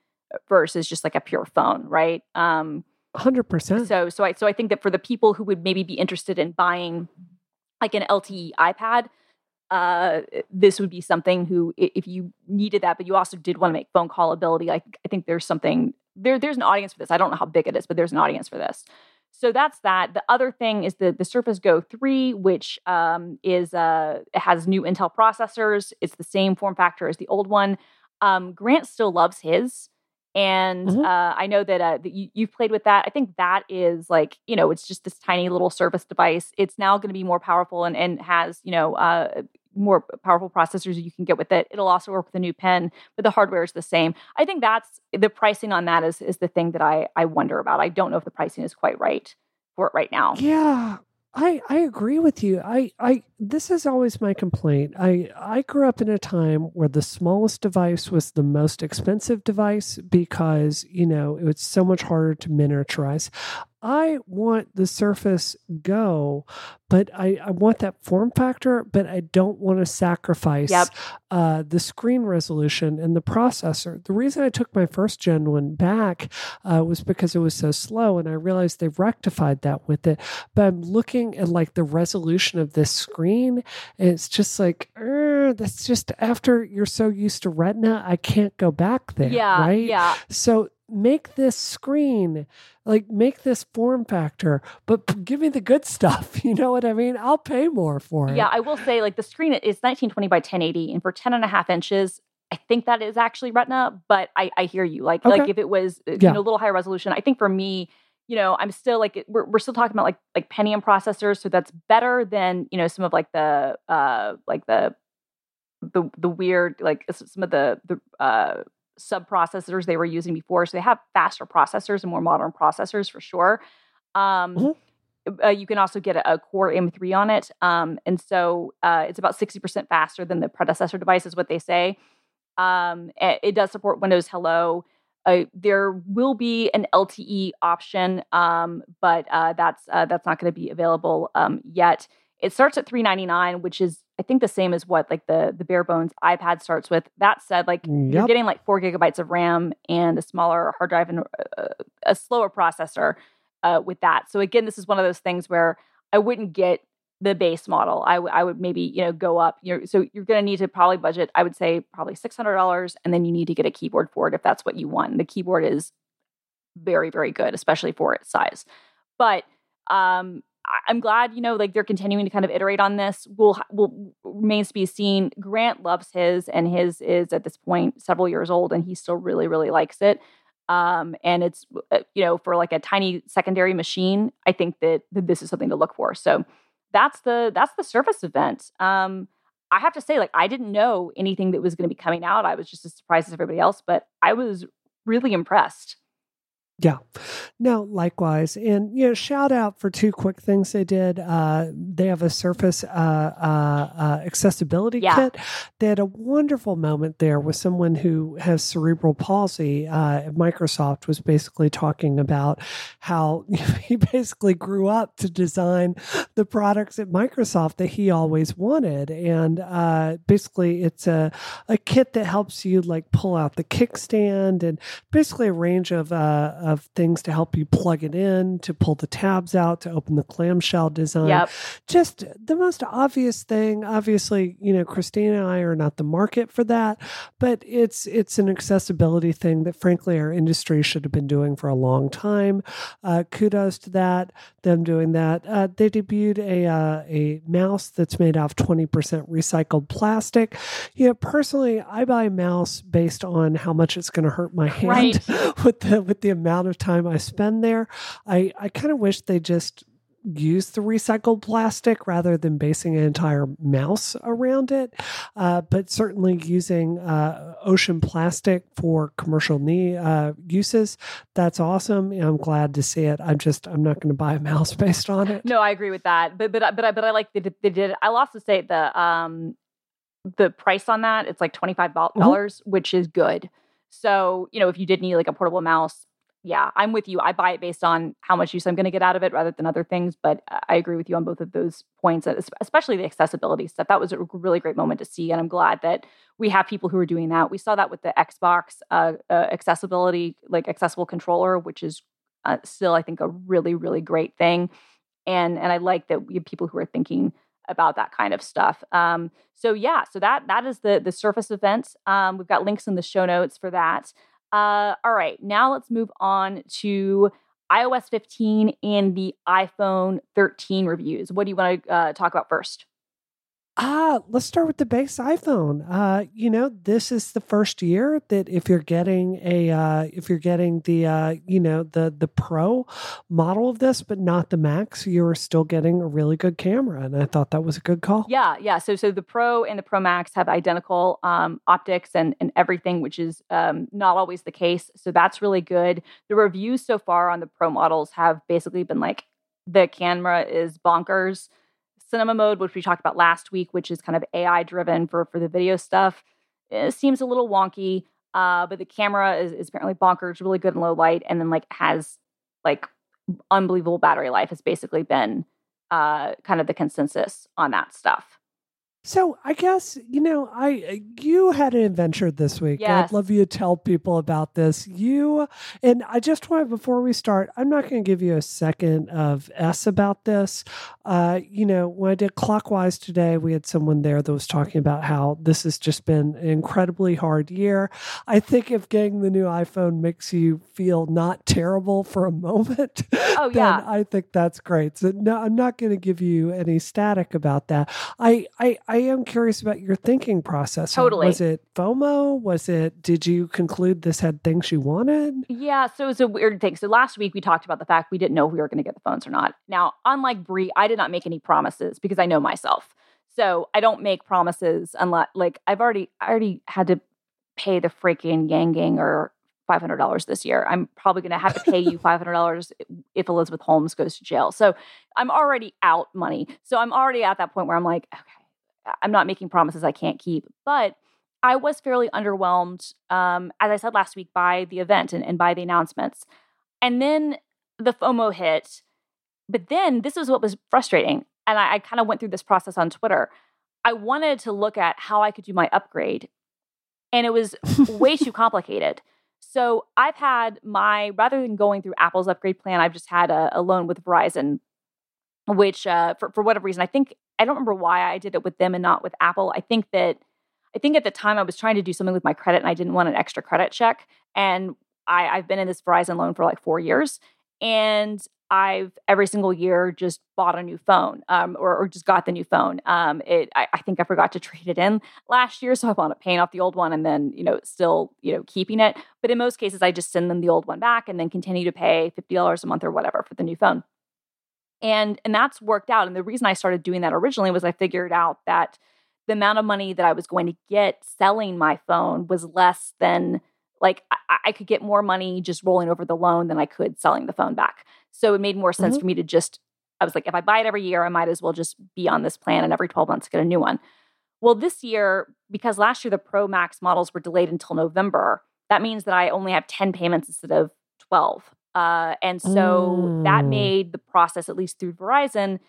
versus just like a pure phone, right? Um, hundred percent. So so I so I think that for the people who would maybe be interested in buying like an LTE iPad, uh, this would be something who, if you needed that, but you also did want to make phone call ability, I, I think there's something there. There's an audience for this. I don't know how big it is, but there's an audience for this. So that's that. The other thing is the the Surface Go 3, which um, is uh, has new Intel processors. It's the same form factor as the old one. Um, Grant still loves his. And mm-hmm. uh, I know that, uh, that you, you've played with that. I think that is like, you know, it's just this tiny little Surface device. It's now going to be more powerful and, and has, you know, uh, more powerful processors you can get with it. It'll also work with a new pen, but the hardware is the same. I think that's the pricing on that is is the thing that I I wonder about. I don't know if the pricing is quite right for it right now. Yeah. I, I agree with you. I, I this is always my complaint. I, I grew up in a time where the smallest device was the most expensive device because, you know, it was so much harder to miniaturize. I want the Surface Go, but I, I want that form factor, but I don't want to sacrifice yep. uh, the screen resolution and the processor. The reason I took my first gen one back uh, was because it was so slow, and I realized they've rectified that with it. But I'm looking at like the resolution of this screen, and it's just like, that's just after you're so used to Retina, I can't go back there. Yeah, right. Yeah. So make this screen, like make this form factor, but give me the good stuff. You know what I mean? I'll pay more for it. Yeah, I will say like the screen is 1920 by 1080 and for 10 and a half inches, I think that is actually Retina, but I, I hear you. Like okay. like if it was uh, yeah. you know a little higher resolution, I think for me, you know, I'm still like we're we're still talking about like like Pentium processors, so that's better than you know some of like the uh like the the the weird like some of the the uh sub processors they were using before. So they have faster processors and more modern processors for sure. Um, mm-hmm. Uh, you can also get a, a, Core M3 on it, um, and so uh, it's about sixty percent faster than the predecessor device, is what they say. Um, it, it, does support Windows Hello. Uh, there will be an LTE option, um, but uh, that's uh, that's not going to be available um, yet. It starts at three ninety nine, which is I think the same as what like the the bare bones iPad starts with. That said, like yep. you're getting like four gigabytes of RAM and a smaller hard drive and a, uh, a slower processor uh, with that. So again, this is one of those things where I wouldn't get the base model. I, w- I would maybe you know go up. You're, so you're going to need to probably budget. I would say probably six hundred dollars, and then you need to get a keyboard for it if that's what you want. The keyboard is very very good, especially for its size. But um, I'm glad, you know, like they're continuing to kind of iterate on this. Will will remains to be seen. Grant loves his, and his is at this point several years old, and he still really really likes it. Um, and it's uh, you know for like a tiny secondary machine, I think that, that this is something to look for. So that's the that's the Surface event. Um, I have to say, like I didn't know anything that was going to be coming out. I was just as surprised as everybody else, but I was really impressed. Yeah. No, likewise. And, you know, shout out for two quick things they did. Uh, they have a Surface uh, uh, uh, accessibility yeah. kit. They had a wonderful moment there with someone who has cerebral palsy. Uh, Microsoft was basically talking about how he basically grew up to design the products at Microsoft that he always wanted. And uh, basically, it's a, a kit that helps you like pull out the kickstand and basically a range of of things to help you plug it in, to pull the tabs out, to open the clamshell design. Yep. Just the most obvious thing. Obviously, you know, Christina and I are not the market for that, but it's it's an accessibility thing that frankly our industry should have been doing for a long time. Uh, kudos to that, them doing that. Uh, they debuted a uh, a mouse that's made out of 20% recycled plastic. You know, personally, I buy a mouse based on how much it's going to hurt my hand right. with the with the amount of time I spend there. I, I kind of wish they just use the recycled plastic rather than basing an entire mouse around it. Uh, but certainly using uh, ocean plastic for commercial knee uh, uses, that's awesome. I'm glad to see it. I'm just I'm not going to buy a mouse based on it. No, I agree with that. But but but I, but I like that they did. I'll also say the um the price on that it's like twenty five mm-hmm. dollars, mm-hmm. which is good. So you know if you did need like a portable mouse yeah, I'm with you. I buy it based on how much use I'm going to get out of it rather than other things. But I agree with you on both of those points, especially the accessibility stuff. That was a really great moment to see. And I'm glad that we have people who are doing that. We saw that with the Xbox uh, uh, accessibility, like accessible controller, which is uh, still, I think, a really, really great thing. And, and I like that we have people who are thinking about that kind of stuff. Um, so yeah, so that that is the the Surface event. Um, we've got links in the show notes for that. Uh, all right, now let's move on to iOS 15 and the iPhone 13 reviews. What do you want to uh, talk about first? Ah, let's start with the base iPhone. Uh, you know, this is the first year that if you're getting a uh, if you're getting the uh, you know the the Pro model of this, but not the Max, you're still getting a really good camera, and I thought that was a good call. Yeah, yeah. So so the Pro and the Pro Max have identical um, optics and and everything, which is um, not always the case. So that's really good. The reviews so far on the Pro models have basically been like the camera is bonkers cinema mode, which we talked about last week, which is kind of AI driven for for the video stuff, it seems a little wonky. Uh, but the camera is, is apparently bonkers, really good in low light, and then like has like unbelievable battery life. Has basically been uh, kind of the consensus on that stuff. So I guess you know I you had an adventure this week. Yes. I'd love you to tell people about this. You and I just want before we start, I'm not going to give you a second of s about this. Uh, you know, when I did clockwise today, we had someone there that was talking about how this has just been an incredibly hard year. I think if getting the new iPhone makes you feel not terrible for a moment, Oh, then yeah. I think that's great. So no, I'm not going to give you any static about that. I, I I am curious about your thinking process. Totally. Was it FOMO? Was it did you conclude this had things you wanted? Yeah, so it was a weird thing. So last week we talked about the fact we didn't know if we were going to get the phones or not. Now, unlike Brie, I did not make any promises because I know myself. So I don't make promises unless, like, I've already, I already had to pay the freaking Yang Gang or five hundred dollars this year. I'm probably going to have to pay you five hundred dollars if Elizabeth Holmes goes to jail. So I'm already out money. So I'm already at that point where I'm like, okay, I'm not making promises I can't keep. But I was fairly underwhelmed, um, as I said last week, by the event and, and by the announcements. And then the FOMO hit. But then this is what was frustrating. And I, I kind of went through this process on Twitter. I wanted to look at how I could do my upgrade, and it was way too complicated. So I've had my, rather than going through Apple's upgrade plan, I've just had a, a loan with Verizon, which uh, for, for whatever reason, I think, I don't remember why I did it with them and not with Apple. I think that I think at the time I was trying to do something with my credit and I didn't want an extra credit check. And I, I've been in this Verizon loan for like four years. And I've every single year just bought a new phone um, or, or just got the new phone. Um, it, I, I think I forgot to trade it in last year. So I wound up paying off the old one and then, you know, still, you know, keeping it. But in most cases, I just send them the old one back and then continue to pay $50 a month or whatever for the new phone. And, and that's worked out. And the reason I started doing that originally was I figured out that the amount of money that I was going to get selling my phone was less than like I, I could get more money just rolling over the loan than I could selling the phone back. So it made more sense Mhm. for me to just, I was like, if I buy it every year, I might as well just be on this plan and every 12 months get a new one. Well, this year, because last year the Pro Max models were delayed until November, that means that I only have 10 payments instead of 12. Uh, and so that Mm. made the process, at least through Verizon,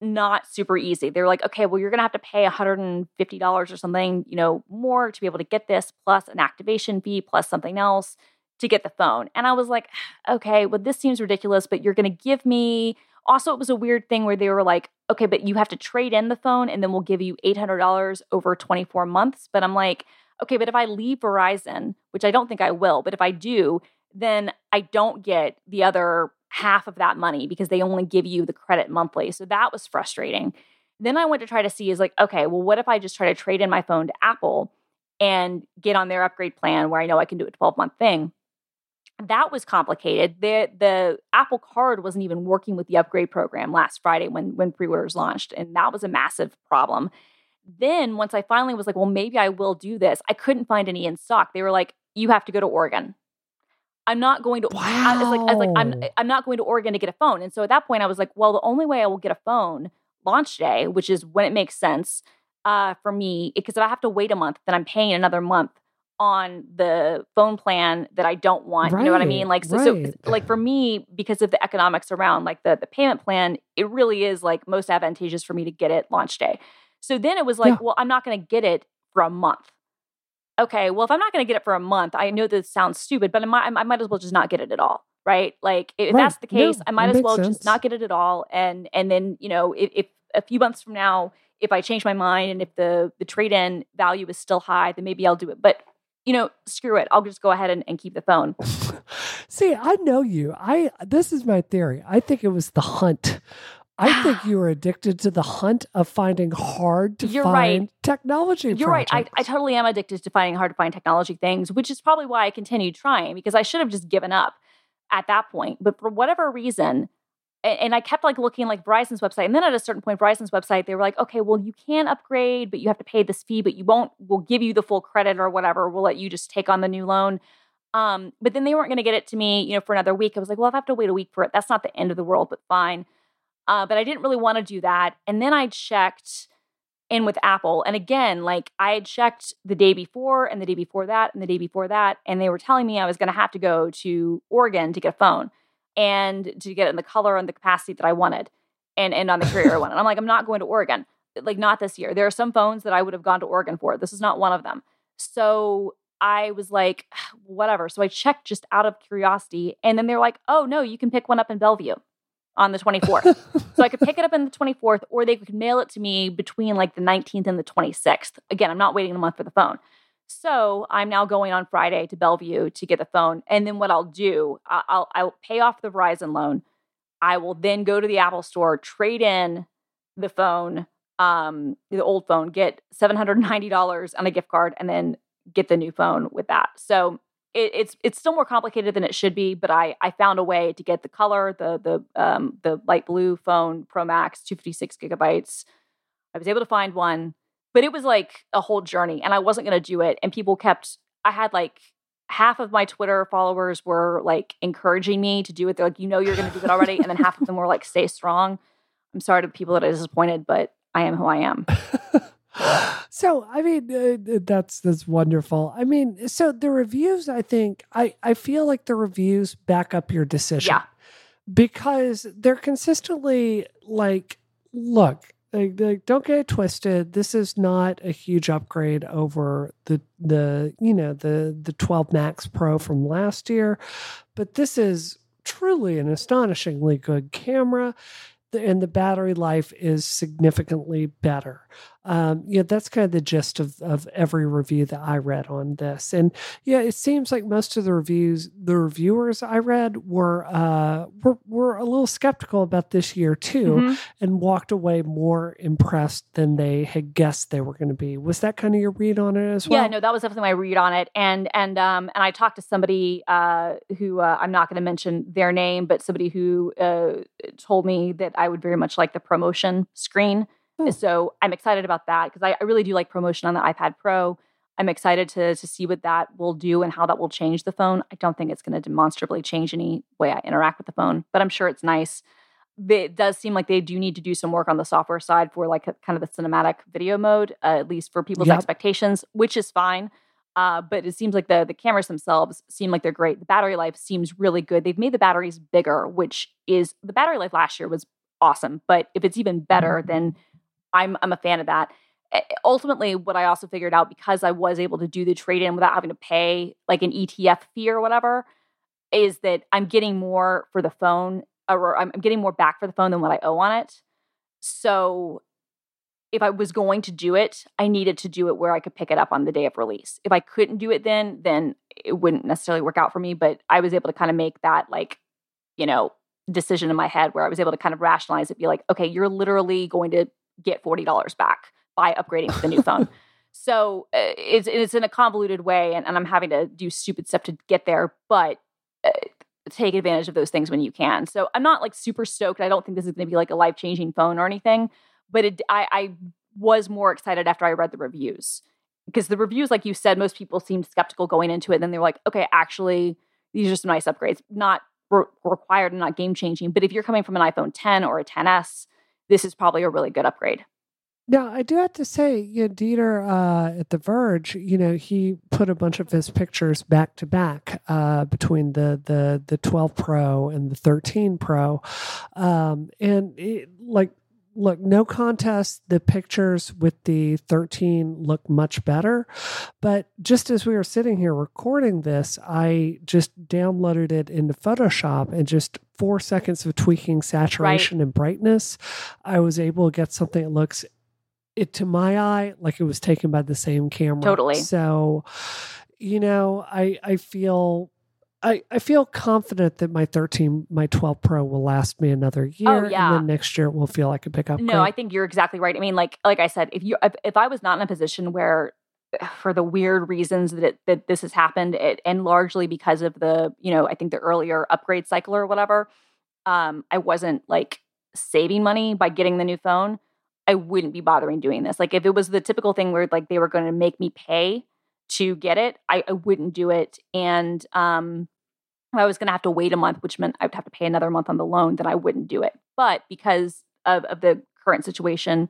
not super easy. They were like, okay, well, you're going to have to pay $150 or something, you know, more to be able to get this, plus an activation fee, plus something else to get the phone. And I was like, okay, well, this seems ridiculous, but you're going to give me. Also, it was a weird thing where they were like, okay, but you have to trade in the phone and then we'll give you $800 over 24 months. But I'm like, okay, but if I leave Verizon, which I don't think I will, but if I do, then I don't get the other half of that money because they only give you the credit monthly. So that was frustrating. Then I went to try to see is like, okay, well, what if I just try to trade in my phone to Apple and get on their upgrade plan where I know I can do a 12 month thing? That was complicated. The the Apple Card wasn't even working with the upgrade program last Friday when when pre-orders launched, and that was a massive problem. Then once I finally was like, well, maybe I will do this, I couldn't find any in stock. They were like, you have to go to Oregon. I'm not going to. I was like, I was like, I'm I'm not going to Oregon to get a phone. And so at that point, I was like, well, the only way I will get a phone launch day, which is when it makes sense uh, for me, because if I have to wait a month, then I'm paying another month on the phone plan that I don't want. You know what I mean? Like so, so like for me, because of the economics around like the the payment plan, it really is like most advantageous for me to get it launch day. So then it was like, Yeah. well, I'm not going to get it for a month okay, well, if I'm not going to get it for a month, I know this sounds stupid, but I might, I might as well just not get it at all, right? Like if Right. that's the No, case, I might as well sense. just not get it at all, and and then you know if, if a few months from now, if I change my mind and if the the trade in value is still high, then maybe I'll do it. But you know, screw it, I'll just go ahead and, and keep the phone. See, I know you. I this is my theory. I think it was the hunt. I think you were addicted to the hunt of finding hard to You're right. find technology. You're right. I, I totally am addicted to finding hard to find technology things, which is probably why I continued trying because I should have just given up at that point. But for whatever reason, a- and I kept like looking like Verizon's website, and then at a certain point, Verizon's website, they were like, okay, well, you can upgrade, but you have to pay this fee, but you won't. We'll give you the full credit or whatever. We'll let you just take on the new loan. Um, but then they weren't going to get it to me, you know, for another week. I was like, well, if I have to wait a week for it, that's not the end of the world, but fine. Uh, but I didn't really want to do that. And then I checked in with Apple. And again, like I had checked the day before and the day before that and the day before that. And they were telling me I was going to have to go to Oregon to get a phone and to get it in the color and the capacity that I wanted and, and on the carrier I wanted. I'm like, I'm not going to Oregon. like not this year. There are some phones that I would have gone to Oregon for. This is not one of them. So I was like, whatever. So I checked just out of curiosity. And then they're like, oh, no, you can pick one up in Bellevue on the 24th. so I could pick it up on the 24th, or they could mail it to me between like the 19th and the 26th. Again, I'm not waiting a month for the phone. So I'm now going on Friday to Bellevue to get the phone. And then what I'll do, I'll, I'll pay off the Verizon loan. I will then go to the Apple store, trade in the phone, um, the old phone, get $790 on a gift card, and then get the new phone with that. So it, it's it's still more complicated than it should be, but I I found a way to get the color, the the um, the light blue phone Pro Max, 256 gigabytes. I was able to find one, but it was like a whole journey, and I wasn't going to do it. And people kept. I had like half of my Twitter followers were like encouraging me to do it. They're like, you know, you're going to do it already, and then half of them were like, stay strong. I'm sorry to the people that are disappointed, but I am who I am. so I mean uh, that's that's wonderful. I mean, so the reviews, I think I I feel like the reviews back up your decision. Yeah. Because they're consistently like, look, like, like, don't get it twisted. This is not a huge upgrade over the the you know the the 12 Max Pro from last year, but this is truly an astonishingly good camera and the battery life is significantly better um, yeah, that's kind of the gist of, of every review that I read on this. And yeah, it seems like most of the reviews, the reviewers I read were uh, were, were a little skeptical about this year too, mm-hmm. and walked away more impressed than they had guessed they were going to be. Was that kind of your read on it as well? Yeah, no, that was definitely my read on it. And and um and I talked to somebody uh, who uh, I'm not going to mention their name, but somebody who uh, told me that I would very much like the ProMotion screen So I'm excited about that because I, I, really do like ProMotion on the iPad Pro. I'm excited to to see what that will do and how that will change the phone. I don't think it's going to demonstrably change any way I interact with the phone, but I'm sure it's nice. It does seem like they do need to do some work on the software side for like a, kind of the cinematic video mode, uh, at least for people's yep. expectations, which is fine. Uh, but it seems like the the cameras themselves seem like they're great. The battery life seems really good. They've made the batteries bigger, which is the battery life last year was awesome. But if it's even better, mm-hmm. then I'm I'm a fan of that. Ultimately, what I also figured out because I was able to do the trade in without having to pay like an ETF fee or whatever, is that I'm getting more for the phone, or I'm getting more back for the phone than what I owe on it. So if I was going to do it, I needed to do it where I could pick it up on the day of release. If I couldn't do it then, then it wouldn't necessarily work out for me. But I was able to kind of make that like, you know, decision in my head where I was able to kind of rationalize it, be like, okay, you're literally going to get $40 back by upgrading to the new phone. So uh, it's, it's in a convoluted way, and, and, I'm having to do stupid stuff to get there, but uh, take advantage of those things when you can. So I'm not like super stoked. I don't think this is going to be like a life changing phone or anything, but it, I, I was more excited after I read the reviews because the reviews, like you said, most people seemed skeptical going into it. And then they're like, okay, actually, these are some nice upgrades, not re- required and not game changing. But if you're coming from an iPhone 10 or a 10s, this is probably a really good upgrade. Now, I do have to say, you know, Dieter uh, at The Verge, you know, he put a bunch of his pictures back to back uh, between the, the the 12 Pro and the 13 Pro, um, and it, like look, no contest. The pictures with the 13 look much better. But just as we were sitting here recording this, I just downloaded it into Photoshop and just four seconds of tweaking saturation right. and brightness, I was able to get something that looks it to my eye like it was taken by the same camera. Totally. So, you know, I I feel I, I feel confident that my 13, my 12 Pro will last me another oh, year. Oh, yeah. And then next year it will feel like a pickup. No, I think you're exactly right. I mean, like like I said, if you if, if I was not in a position where for the weird reasons that it, that this has happened, it, and largely because of the you know I think the earlier upgrade cycle or whatever, um, I wasn't like saving money by getting the new phone. I wouldn't be bothering doing this. Like if it was the typical thing where like they were going to make me pay to get it, I, I wouldn't do it. And um, I was going to have to wait a month, which meant I would have to pay another month on the loan, then I wouldn't do it. But because of, of the current situation,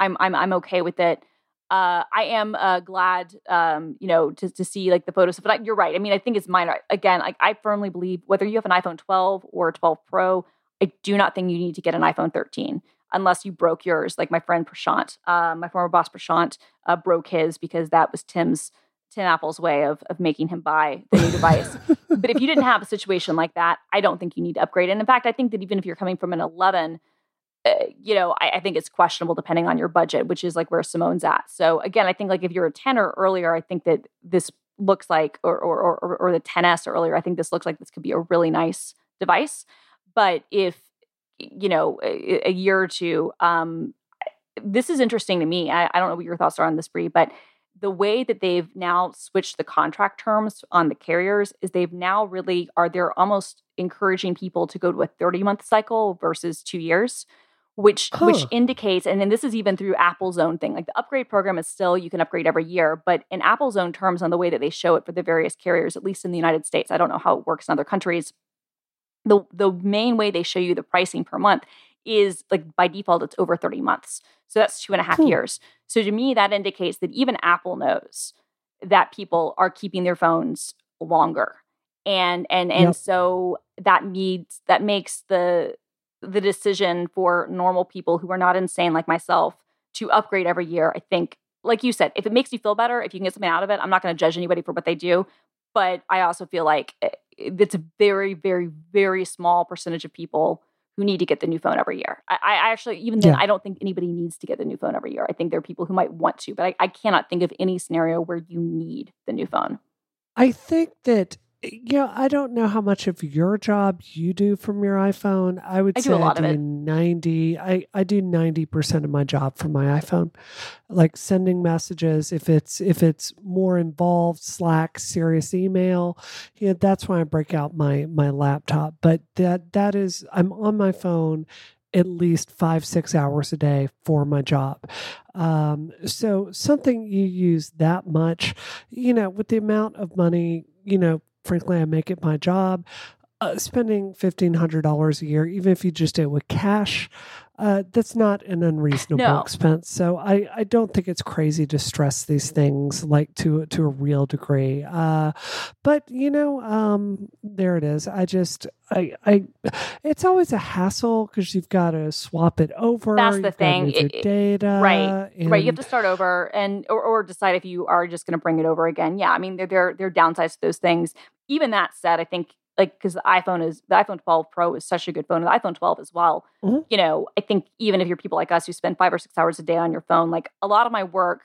I'm I'm I'm okay with it. Uh, I am uh, glad, um, you know, to, to see like the photos. But I, you're right. I mean, I think it's minor. Again, like I firmly believe whether you have an iPhone 12 or 12 Pro, I do not think you need to get an iPhone 13. unless you broke yours. Like my friend Prashant, uh, my former boss Prashant, uh, broke his because that was Tim's Tim Apple's way of of making him buy the new device. but if you didn't have a situation like that, I don't think you need to upgrade. And in fact, I think that even if you're coming from an 11, uh, you know, I, I, think it's questionable depending on your budget, which is like where Simone's at. So again, I think like if you're a 10 or earlier, I think that this looks like, or or or, or the 10s or earlier, I think this looks like this could be a really nice device. But if you know a, a year or two, um, this is interesting to me. I, I don't know what your thoughts are on this, Brie, but the way that they've now switched the contract terms on the carriers is they've now really are they're almost encouraging people to go to a 30 month cycle versus two years which huh. which indicates and then this is even through apple's own thing like the upgrade program is still you can upgrade every year but in apple's own terms on the way that they show it for the various carriers at least in the united states i don't know how it works in other countries the the main way they show you the pricing per month is like by default it's over 30 months so that's two and a half years. So to me that indicates that even apple knows that people are keeping their phones longer. And and and yep. so that needs that makes the the decision for normal people who are not insane like myself to upgrade every year i think like you said if it makes you feel better if you can get something out of it i'm not going to judge anybody for what they do. But i also feel like eh, it's a very, very, very small percentage of people who need to get the new phone every year. I, I actually, even then, yeah. I don't think anybody needs to get the new phone every year. I think there are people who might want to, but I, I cannot think of any scenario where you need the new phone. I think that yeah, I don't know how much of your job you do from your iPhone. I would I say do a lot I do. 90 I, I do 90% of my job from my iPhone. Like sending messages if it's if it's more involved Slack, serious email, yeah, that's when I break out my my laptop. But that that is I'm on my phone at least five six hours a day for my job um, so something you use that much you know with the amount of money you know frankly, I make it my job. Uh, spending $1,500 a year, even if you just do it with cash, uh, that's not an unreasonable no. expense. So I, I don't think it's crazy to stress these things like to to a real degree. Uh, but you know, um, there it is. I just I I it's always a hassle because you've got to swap it over. That's the thing. It, data, right? Right. You have to start over and or, or decide if you are just going to bring it over again. Yeah. I mean, there there there are downsides to those things. Even that said, I think like because the iPhone is the iPhone 12 Pro is such a good phone, and the iPhone 12 as well. Mm-hmm. You know, I think even if you're people like us who spend five or six hours a day on your phone, like a lot of my work,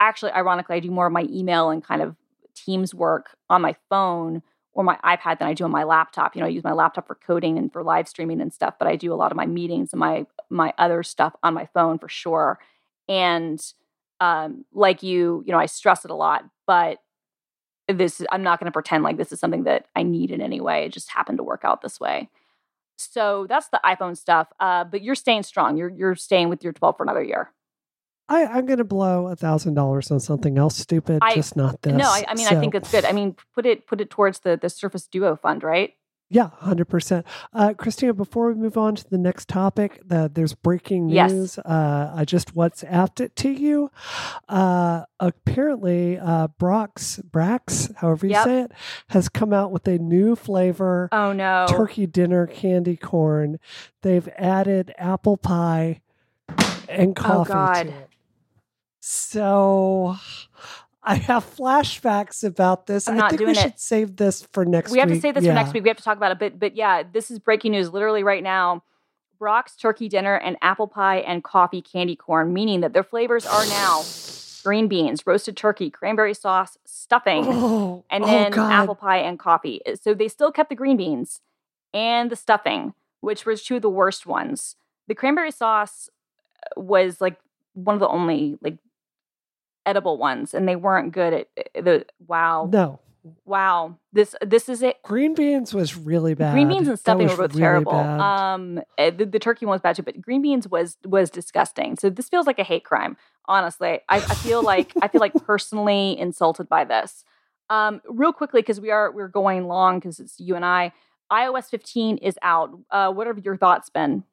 actually, ironically, I do more of my email and kind of Teams work on my phone or my iPad than I do on my laptop. You know, I use my laptop for coding and for live streaming and stuff, but I do a lot of my meetings and my my other stuff on my phone for sure. And um, like you, you know, I stress it a lot, but this i'm not going to pretend like this is something that i need in any way it just happened to work out this way so that's the iphone stuff uh, but you're staying strong you're you're staying with your 12 for another year I, I'm going to blow a thousand dollars on something else stupid, I, just not this. No, I, I mean, so. I think it's good. I mean, put it put it towards the the Surface Duo fund, right? Yeah, 100%. Uh, Christina, before we move on to the next topic, the, there's breaking news. Yes. Uh, I just WhatsApped it to you. Uh, apparently, uh, Brox, Brax, however you yep. say it, has come out with a new flavor. Oh, no. Turkey dinner candy corn. They've added apple pie and oh, coffee oh, to it. So I have flashbacks about this. I'm not I think doing we should save this for next we week. We have to save this yeah. for next week. We have to talk about it. But but yeah, this is breaking news literally right now. Brach's turkey dinner and apple pie and coffee candy corn, meaning that their flavors are now green beans, roasted turkey, cranberry sauce, stuffing, oh, and oh, then oh apple pie and coffee. Uh, so they still kept the green beans and the stuffing, which was two of the worst ones. The cranberry sauce was like one of the only like edible ones, and they weren't good at eh, the. Wow. No. Wow. This this is it. Green beans was really bad. Green beans and stuffing were both really terrible. Bad. Um, eh, the, the, turkey one was bad too, but green beans was was disgusting. So this feels like a hate crime. Honestly, I, I feel like I feel like personally insulted by this. Um, real quickly because we are we're going long because it's you and I. iOS 15 is out. Uh, what have your thoughts been?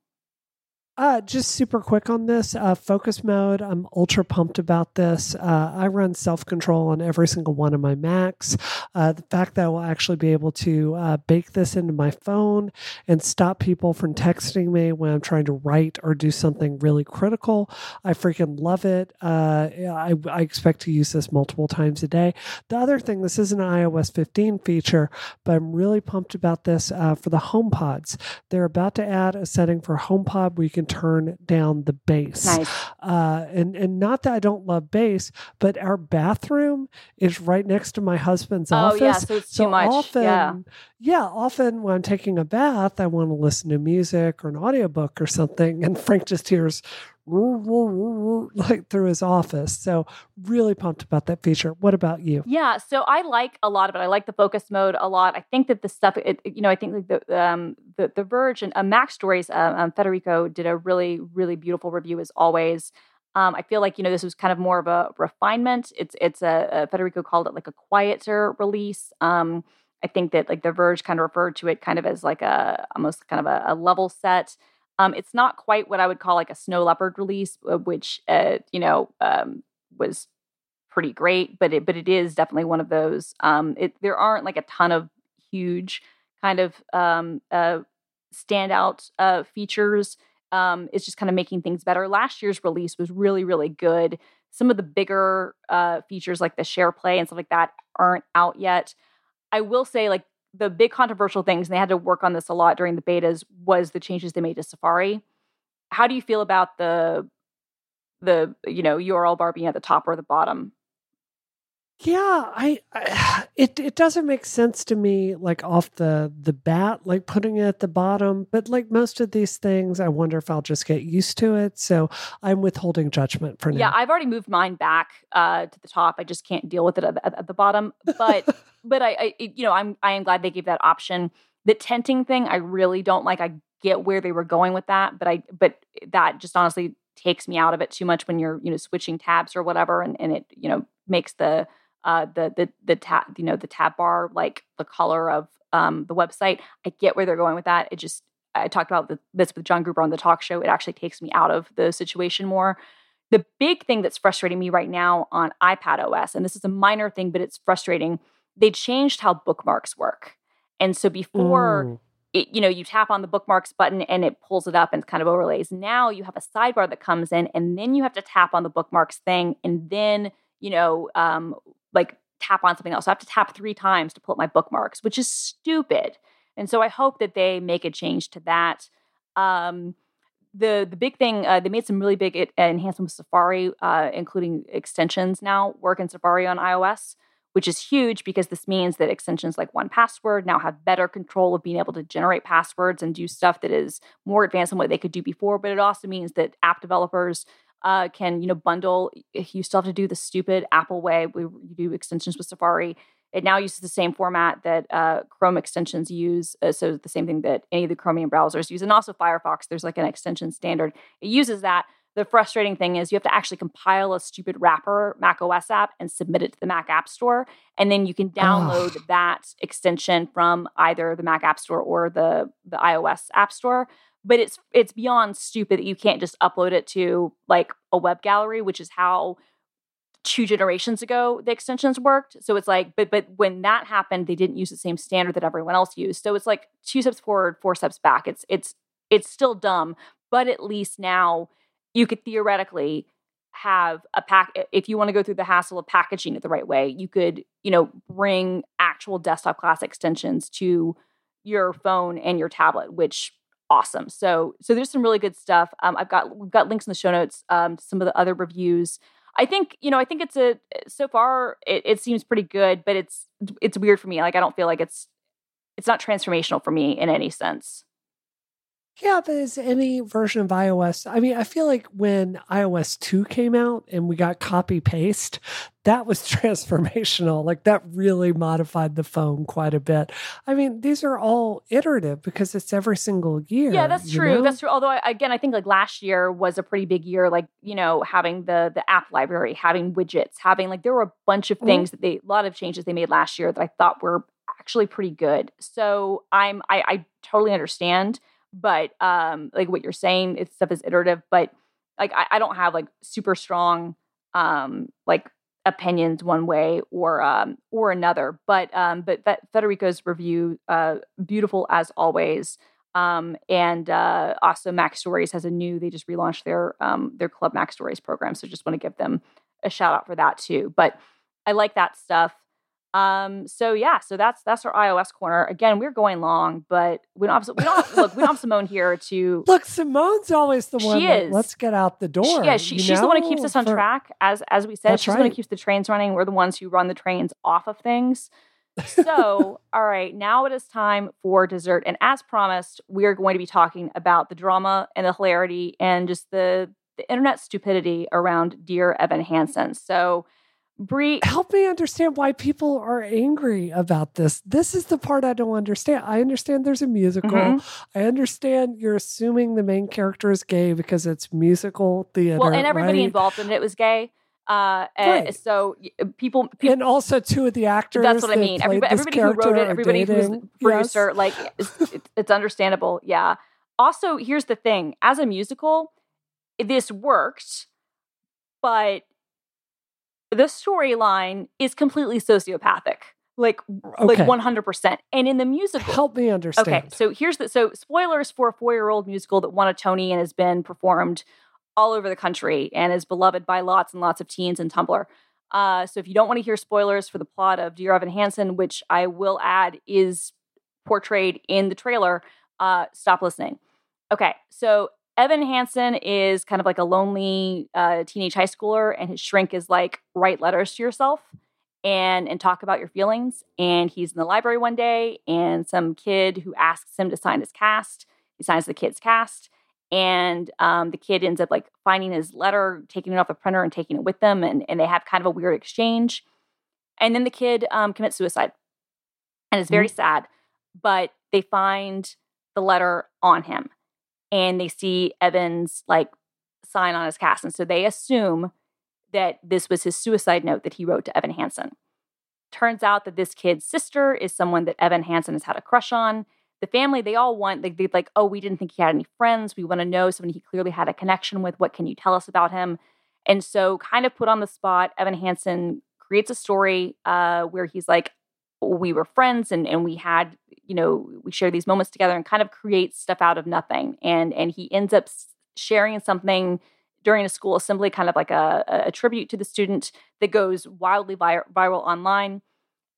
Uh, just super quick on this uh, focus mode. I'm ultra pumped about this. Uh, I run self control on every single one of my Macs. Uh, the fact that I will actually be able to uh, bake this into my phone and stop people from texting me when I'm trying to write or do something really critical, I freaking love it. Uh, I, I expect to use this multiple times a day. The other thing, this is an iOS 15 feature, but I'm really pumped about this for the HomePods. They're about to add a setting for HomePod where you can turn down the bass. Nice. Uh, and and not that I don't love bass, but our bathroom is right next to my husband's oh, office. yeah, so it's too much. Often, yeah. yeah, often when I'm taking a bath, I want to listen to music or an audiobook or something, and Frank just hears like through his office. So really pumped about that feature. What about you? Yeah, so I like a lot of it. I like the focus mode a lot. I think that the stuff, it, you know, I think the um, the the Verge and uh, MacStories, uh, um, Federico did a really really beautiful review as always. Um, I feel like you know this was kind of more of a refinement. It's it's a, a Federico called it like a quieter release. Um, I think that like the Verge kind of referred to it kind of as like a almost kind of a, a level set. Um, it's not quite what I would call like a Snow Leopard release, uh, which uh, you know um, was pretty great, but it but it is definitely one of those. Um, it, there aren't like a ton of huge kind of um, uh, standout uh, features. Um, it's just kind of making things better. Last year's release was really really good. Some of the bigger uh, features like the SharePlay and stuff like that aren't out yet. I will say like the big controversial things, and they had to work on this a lot during the betas, was the changes they made to Safari. How do you feel about the the you know URL bar being at the top or the bottom? Yeah, I, I, it it doesn't make sense to me like off the the bat like putting it at the bottom, but like most of these things I wonder if I'll just get used to it. So I'm withholding judgment for now. Yeah, I've already moved mine back uh to the top. I just can't deal with it at, at, at the bottom. But but I, I you know, I'm I am glad they gave that option. The tinting thing I really don't like. I get where they were going with that, but I but that just honestly takes me out of it too much when you're, you know, switching tabs or whatever and and it, you know, makes the uh, the the the tab you know the tab bar like the color of um, the website. I get where they're going with that. It just I talked about the, this with John Gruber on the talk show. It actually takes me out of the situation more. The big thing that's frustrating me right now on iPad OS, and this is a minor thing, but it's frustrating. They changed how bookmarks work, and so before. It, you know, you tap on the bookmarks button and it pulls it up and kind of overlays. Now you have a sidebar that comes in, and then you have to tap on the bookmarks thing, and then you know, um, like tap on something else. So I have to tap three times to pull up my bookmarks, which is stupid. And so I hope that they make a change to that. Um, the the big thing uh, they made some really big enhancements with Safari, uh, including extensions now work in Safari on iOS, which is huge because this means that extensions like 1Password now have better control of being able to generate passwords and do stuff that is more advanced than what they could do before. But it also means that app developers uh, can you know bundle. You still have to do the stupid Apple way. We you do extensions with Safari. It now uses the same format that uh, Chrome extensions use, uh, so the same thing that any of the Chromium browsers use, and also Firefox. There's like an extension standard. It uses that. The frustrating thing is you have to actually compile a stupid wrapper Mac OS app and submit it to the Mac App Store, and then you can download oh. that extension from either the Mac App Store or the the iOS App Store but it's it's beyond stupid that you can't just upload it to like a web gallery which is how two generations ago the extensions worked. So it's like but but when that happened they didn't use the same standard that everyone else used. So it's like two steps forward four steps back. It's it's it's still dumb but at least now you could theoretically have a pack if you want to go through the hassle of packaging it the right way you could you know bring actual desktop class extensions to your phone and your tablet which awesome. So so there's some really good stuff. Um, I've got we've got links in the show notes um, to some of the other reviews. I think you know I think it's a so far it, it seems pretty good, but it's it's weird for me. Like I don't feel like it's it's not transformational for me in any sense. Yeah, but is any version of iOS? I mean, I feel like when iOS 2 came out and we got copy paste, that was transformational. Like that really modified the phone quite a bit. I mean, these are all iterative because it's every single year. Yeah, that's true. Know? That's true. Although again, I think like last year was a pretty big year. Like you know, having the the app library, having widgets, having like there were a bunch of mm-hmm. things mm-hmm. that they a lot of changes they made last year that I thought were actually pretty good. So I'm I, I totally understand but um, like what you're saying, it's stuff is iterative. But like I, I don't have like super strong um like opinions one way or um or another. But um, but Federico's review, uh, beautiful as always. Um, and uh, also MacStories has a new. They just relaunched their um, their Club MacStories program, so just want to give them a shout out for that too. But I like that stuff. Um, so yeah, so that's that's our iOS corner. Again, we're going long, but we don't have we don't look we don't have Simone here to look. Simone's always the one. She is. Let's get out the door. She, yeah, she, she's know? the one who keeps us on for, track. As as we said, she's right. the one who keeps the trains running. We're the ones who run the trains off of things. So, all right, now it is time for dessert, and as promised, we are going to be talking about the drama and the hilarity and just the the internet stupidity around Dear Evan Hansen. So Brie, help me understand why people are angry about this. This is the part I don't understand. I understand there's a musical. Mm-hmm. I understand you're assuming the main character is gay because it's musical theater. Well, and everybody right? involved in it was gay. Uh, and right. so people, people, and also two of the actors. That's what I mean. Everybody, everybody who wrote it, everybody dating. who's producer, yes. like it's, it's understandable. Yeah. Also, here's the thing: as a musical, this worked, but the storyline is completely sociopathic like okay. like 100% and in the musical help me understand. okay so here's the so spoilers for a four-year-old musical that won a tony and has been performed all over the country and is beloved by lots and lots of teens and tumblr. Uh, so if you don't want to hear spoilers for the plot of dear evan hansen which i will add is portrayed in the trailer uh, stop listening. Okay so Evan Hansen is kind of like a lonely uh, teenage high schooler, and his shrink is like, write letters to yourself and and talk about your feelings. And he's in the library one day, and some kid who asks him to sign his cast, he signs the kid's cast, and um, the kid ends up like finding his letter, taking it off the printer, and taking it with them, and and they have kind of a weird exchange. And then the kid um, commits suicide, and it's very mm-hmm. sad. But they find the letter on him and they see Evans like sign on his cast. And so they assume that this was his suicide note that he wrote to Evan Hansen. Turns out that this kid's sister is someone that Evan Hansen has had a crush on. The family, they all want, they, they're like, oh, we didn't think he had any friends. We want to know someone he clearly had a connection with. What can you tell us about him? And so, kind of put on the spot, Evan Hansen creates a story uh, where he's like, we were friends and and we had you know we share these moments together and kind of create stuff out of nothing and and he ends up sharing something during a school assembly kind of like a, a tribute to the student that goes wildly vir- viral online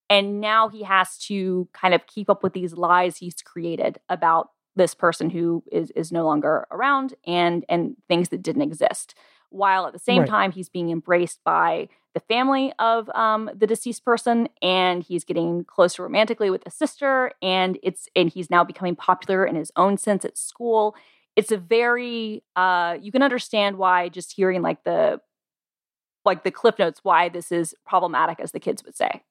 and now he has to kind of keep up with these lies he's created about this person who is is no longer around and and things that didn't exist while at the same right. time he's being embraced by the family of um, the deceased person and he's getting closer romantically with the sister and it's and he's now becoming popular in his own sense at school. It's a very uh, you can understand why just hearing like the like the cliff notes why this is problematic as the kids would say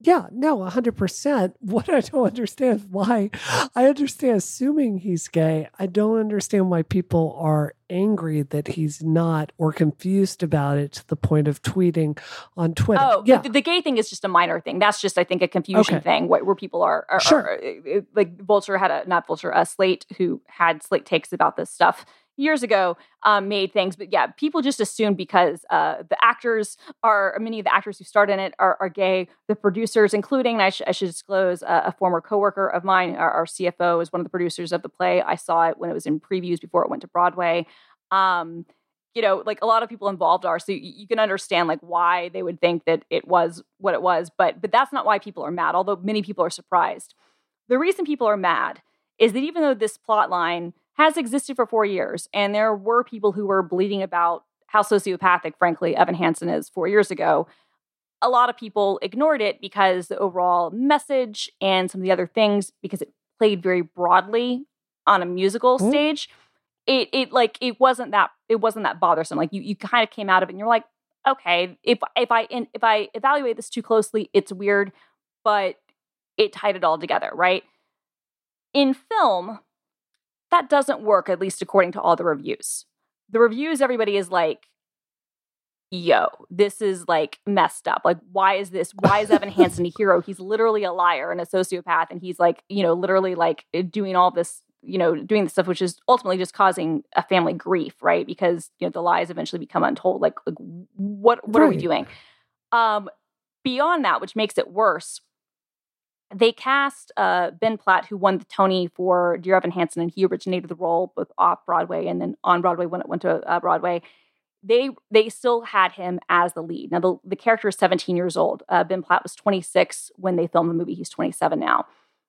yeah, no, 100%. What I don't understand is why I understand assuming he's gay. I don't understand why people are angry that he's not or confused about it to the point of tweeting on Twitter. Oh, yeah. The, the gay thing is just a minor thing. That's just, I think, a confusion okay. thing where, where, people are, are, sure. Are, uh, like Vulture had a, not Vulture, a Slate who had Slate takes about this stuff years ago um, made things. But yeah, people just assume because uh, the actors are many of the actors who starred in it are, are gay. The producers, including I, sh- I should disclose uh, a former coworker of mine, our, our, CFO, is one of the producers of the play. I saw it when it was in previews before it went to Broadway. Um, you know, like a lot of people involved are, so you, you can understand like why they would think that it was what it was. But but that's not why people are mad. Although many people are surprised. The reason people are mad is that even though this plot line has existed for four years. And there were people who were bleeding about how sociopathic, frankly, Evan Hansen is four years ago. A lot of people ignored it because the overall message and some of the other things, because it played very broadly on a musical mm-hmm. stage, it it like it wasn't that it wasn't that bothersome. Like you you kind of came out of it and you're like, okay, if if I if I evaluate this too closely, it's weird, but it tied it all together, right? In film, that doesn't work, at least according to all the reviews. The reviews, everybody is like, yo, this is like messed up. Like, why is this? Why is Evan Hansen a hero? He's literally a liar and a sociopath. And he's like, you know, literally like doing all this you know, doing this stuff which is ultimately just causing a family grief, right? Because you know the lies eventually become untold. Like, like what what right. are we doing? Um, beyond that, which makes it worse, they cast uh, Ben Platt, who won the Tony for Dear Evan Hansen, and he originated the role both off Broadway and then on Broadway when it went to uh, Broadway. They they still had him as the lead. Now the, the character is 17 years old. Uh, ben Platt was 26 when they filmed the movie. He's 27 now.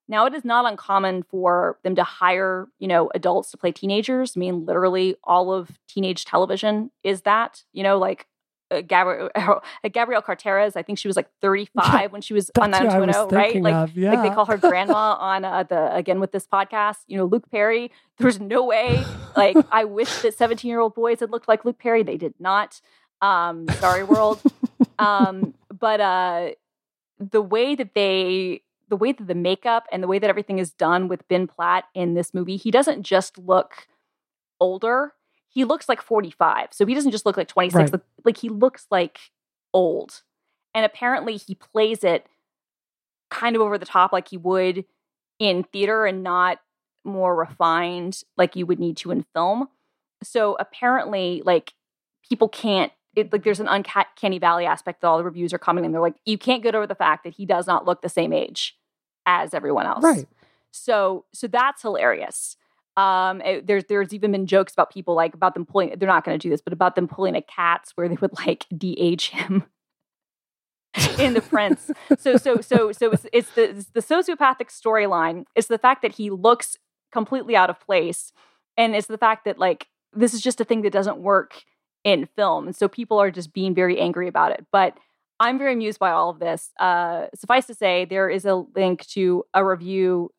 Now it is not uncommon for them to hire you know adults to play teenagers. I mean, literally all of teenage television is that. You know, like uh, Gabrielle, uh, Gabrielle Carteris. I think she was like 35 when she was on 90210, right? Like, yeah. like they call her grandma on uh, the again with this podcast. You know, Luke Perry. There's no way. Like, I wish that 17 year old boys had looked like Luke Perry. They did not. Um, sorry, world. um, but uh, the way that they, the way that the makeup and the way that everything is done with Ben Platt in this movie, he doesn't just look older he looks like 45. So he doesn't just look like 26. Right. Like, he looks like old. And apparently he plays it kind of over the top like he would in theater and not more refined like you would need to in film. So apparently, like people can't. It, like there's an uncanny valley aspect that all the reviews are coming commenting. They're like, you can't get over the fact that he does not look the same age as everyone else. Right. So so that's hilarious. Um, it, there's there's even been jokes about people like about them pulling. They're not going to do this, but about them pulling a Cats where they would like de-age him in the Prince. so so so so it's, it's the it's the sociopathic storyline. It's the fact that he looks completely out of place, and it's the fact that like this is just a thing that doesn't work in film, and so people are just being very angry about it. But I'm very amused by all of this. Uh, suffice to say, there is a link to a review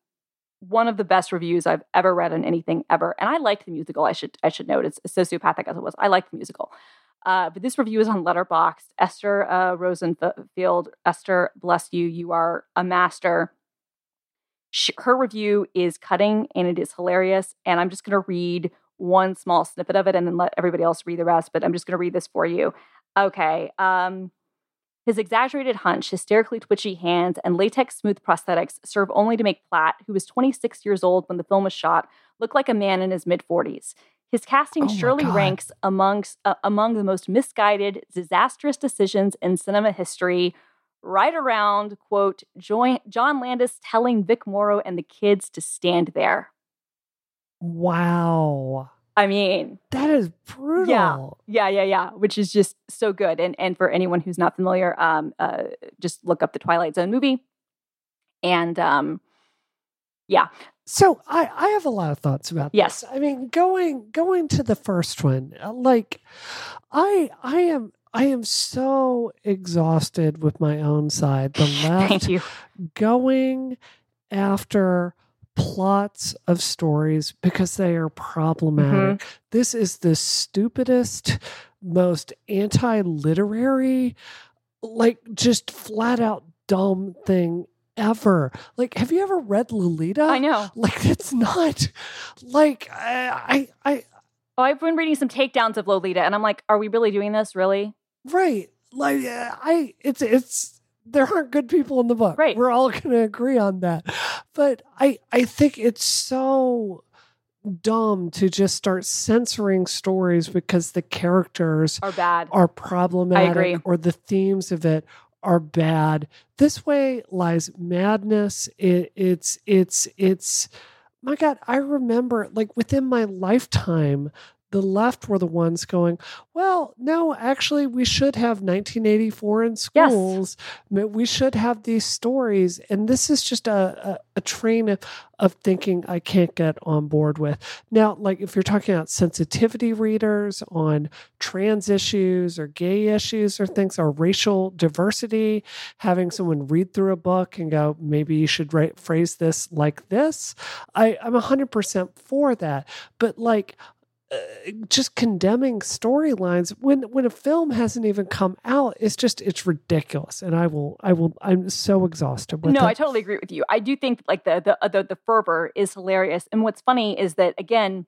one of the best reviews I've ever read on anything ever. And I liked the musical. I should I should note it's sociopathic as it was. I liked the musical. Uh, but this review is on Letterboxd. Esther uh, Rosenfield. Esther, bless you. You are a master. She, her review is cutting and it is hilarious. And I'm just going to read one small snippet of it and then let everybody else read the rest. But I'm just going to read this for you. Okay. Um, his exaggerated hunch, hysterically twitchy hands, and latex smooth prosthetics serve only to make Platt, who was 26 years old when the film was shot, look like a man in his mid 40s. His casting oh surely God. ranks amongst uh, among the most misguided, disastrous decisions in cinema history, right around quote John Landis telling Vic Morrow and the kids to stand there. Wow. I mean, that is brutal. Yeah, yeah, yeah, yeah. Which is just so good. And and for anyone who's not familiar, um, uh, just look up the Twilight Zone movie. And um, yeah. So I I have a lot of thoughts about yes. This. I mean, going going to the first one, uh, like I I am I am so exhausted with my own side. The left Thank you. going after plots of stories because they are problematic. Mm-hmm. This is the stupidest, most anti literary, like just flat out dumb thing ever. Like, have you ever read Lolita? I know. Like, it's not like I, I, I. Oh, I've been reading some takedowns of Lolita, and I'm like, are we really doing this? Really? Right. Like, I, it's, it's, there aren't good people in the book. Right. We're all going to agree on that. But I I think it's so dumb to just start censoring stories because the characters are bad, are problematic, or the themes of it are bad. This way lies madness. It, it's it's it's my God. I remember like within my lifetime the left were the ones going, well, no, actually, we should have 1984 in schools. Yes. We should have these stories. And this is just a, a, a, train of, of thinking I can't get on board with. Now, like if you're talking about sensitivity readers on trans issues or gay issues or things, or racial diversity, having someone read through a book and go, maybe you should write, phrase this like this, I, I'm 100% for that. But like, uh, just condemning storylines when when a film hasn't even come out it's just it's ridiculous and i will i will i'm so exhausted with no it. i totally agree with you i do think like the the uh, the, the fervor is hilarious and what's funny is that again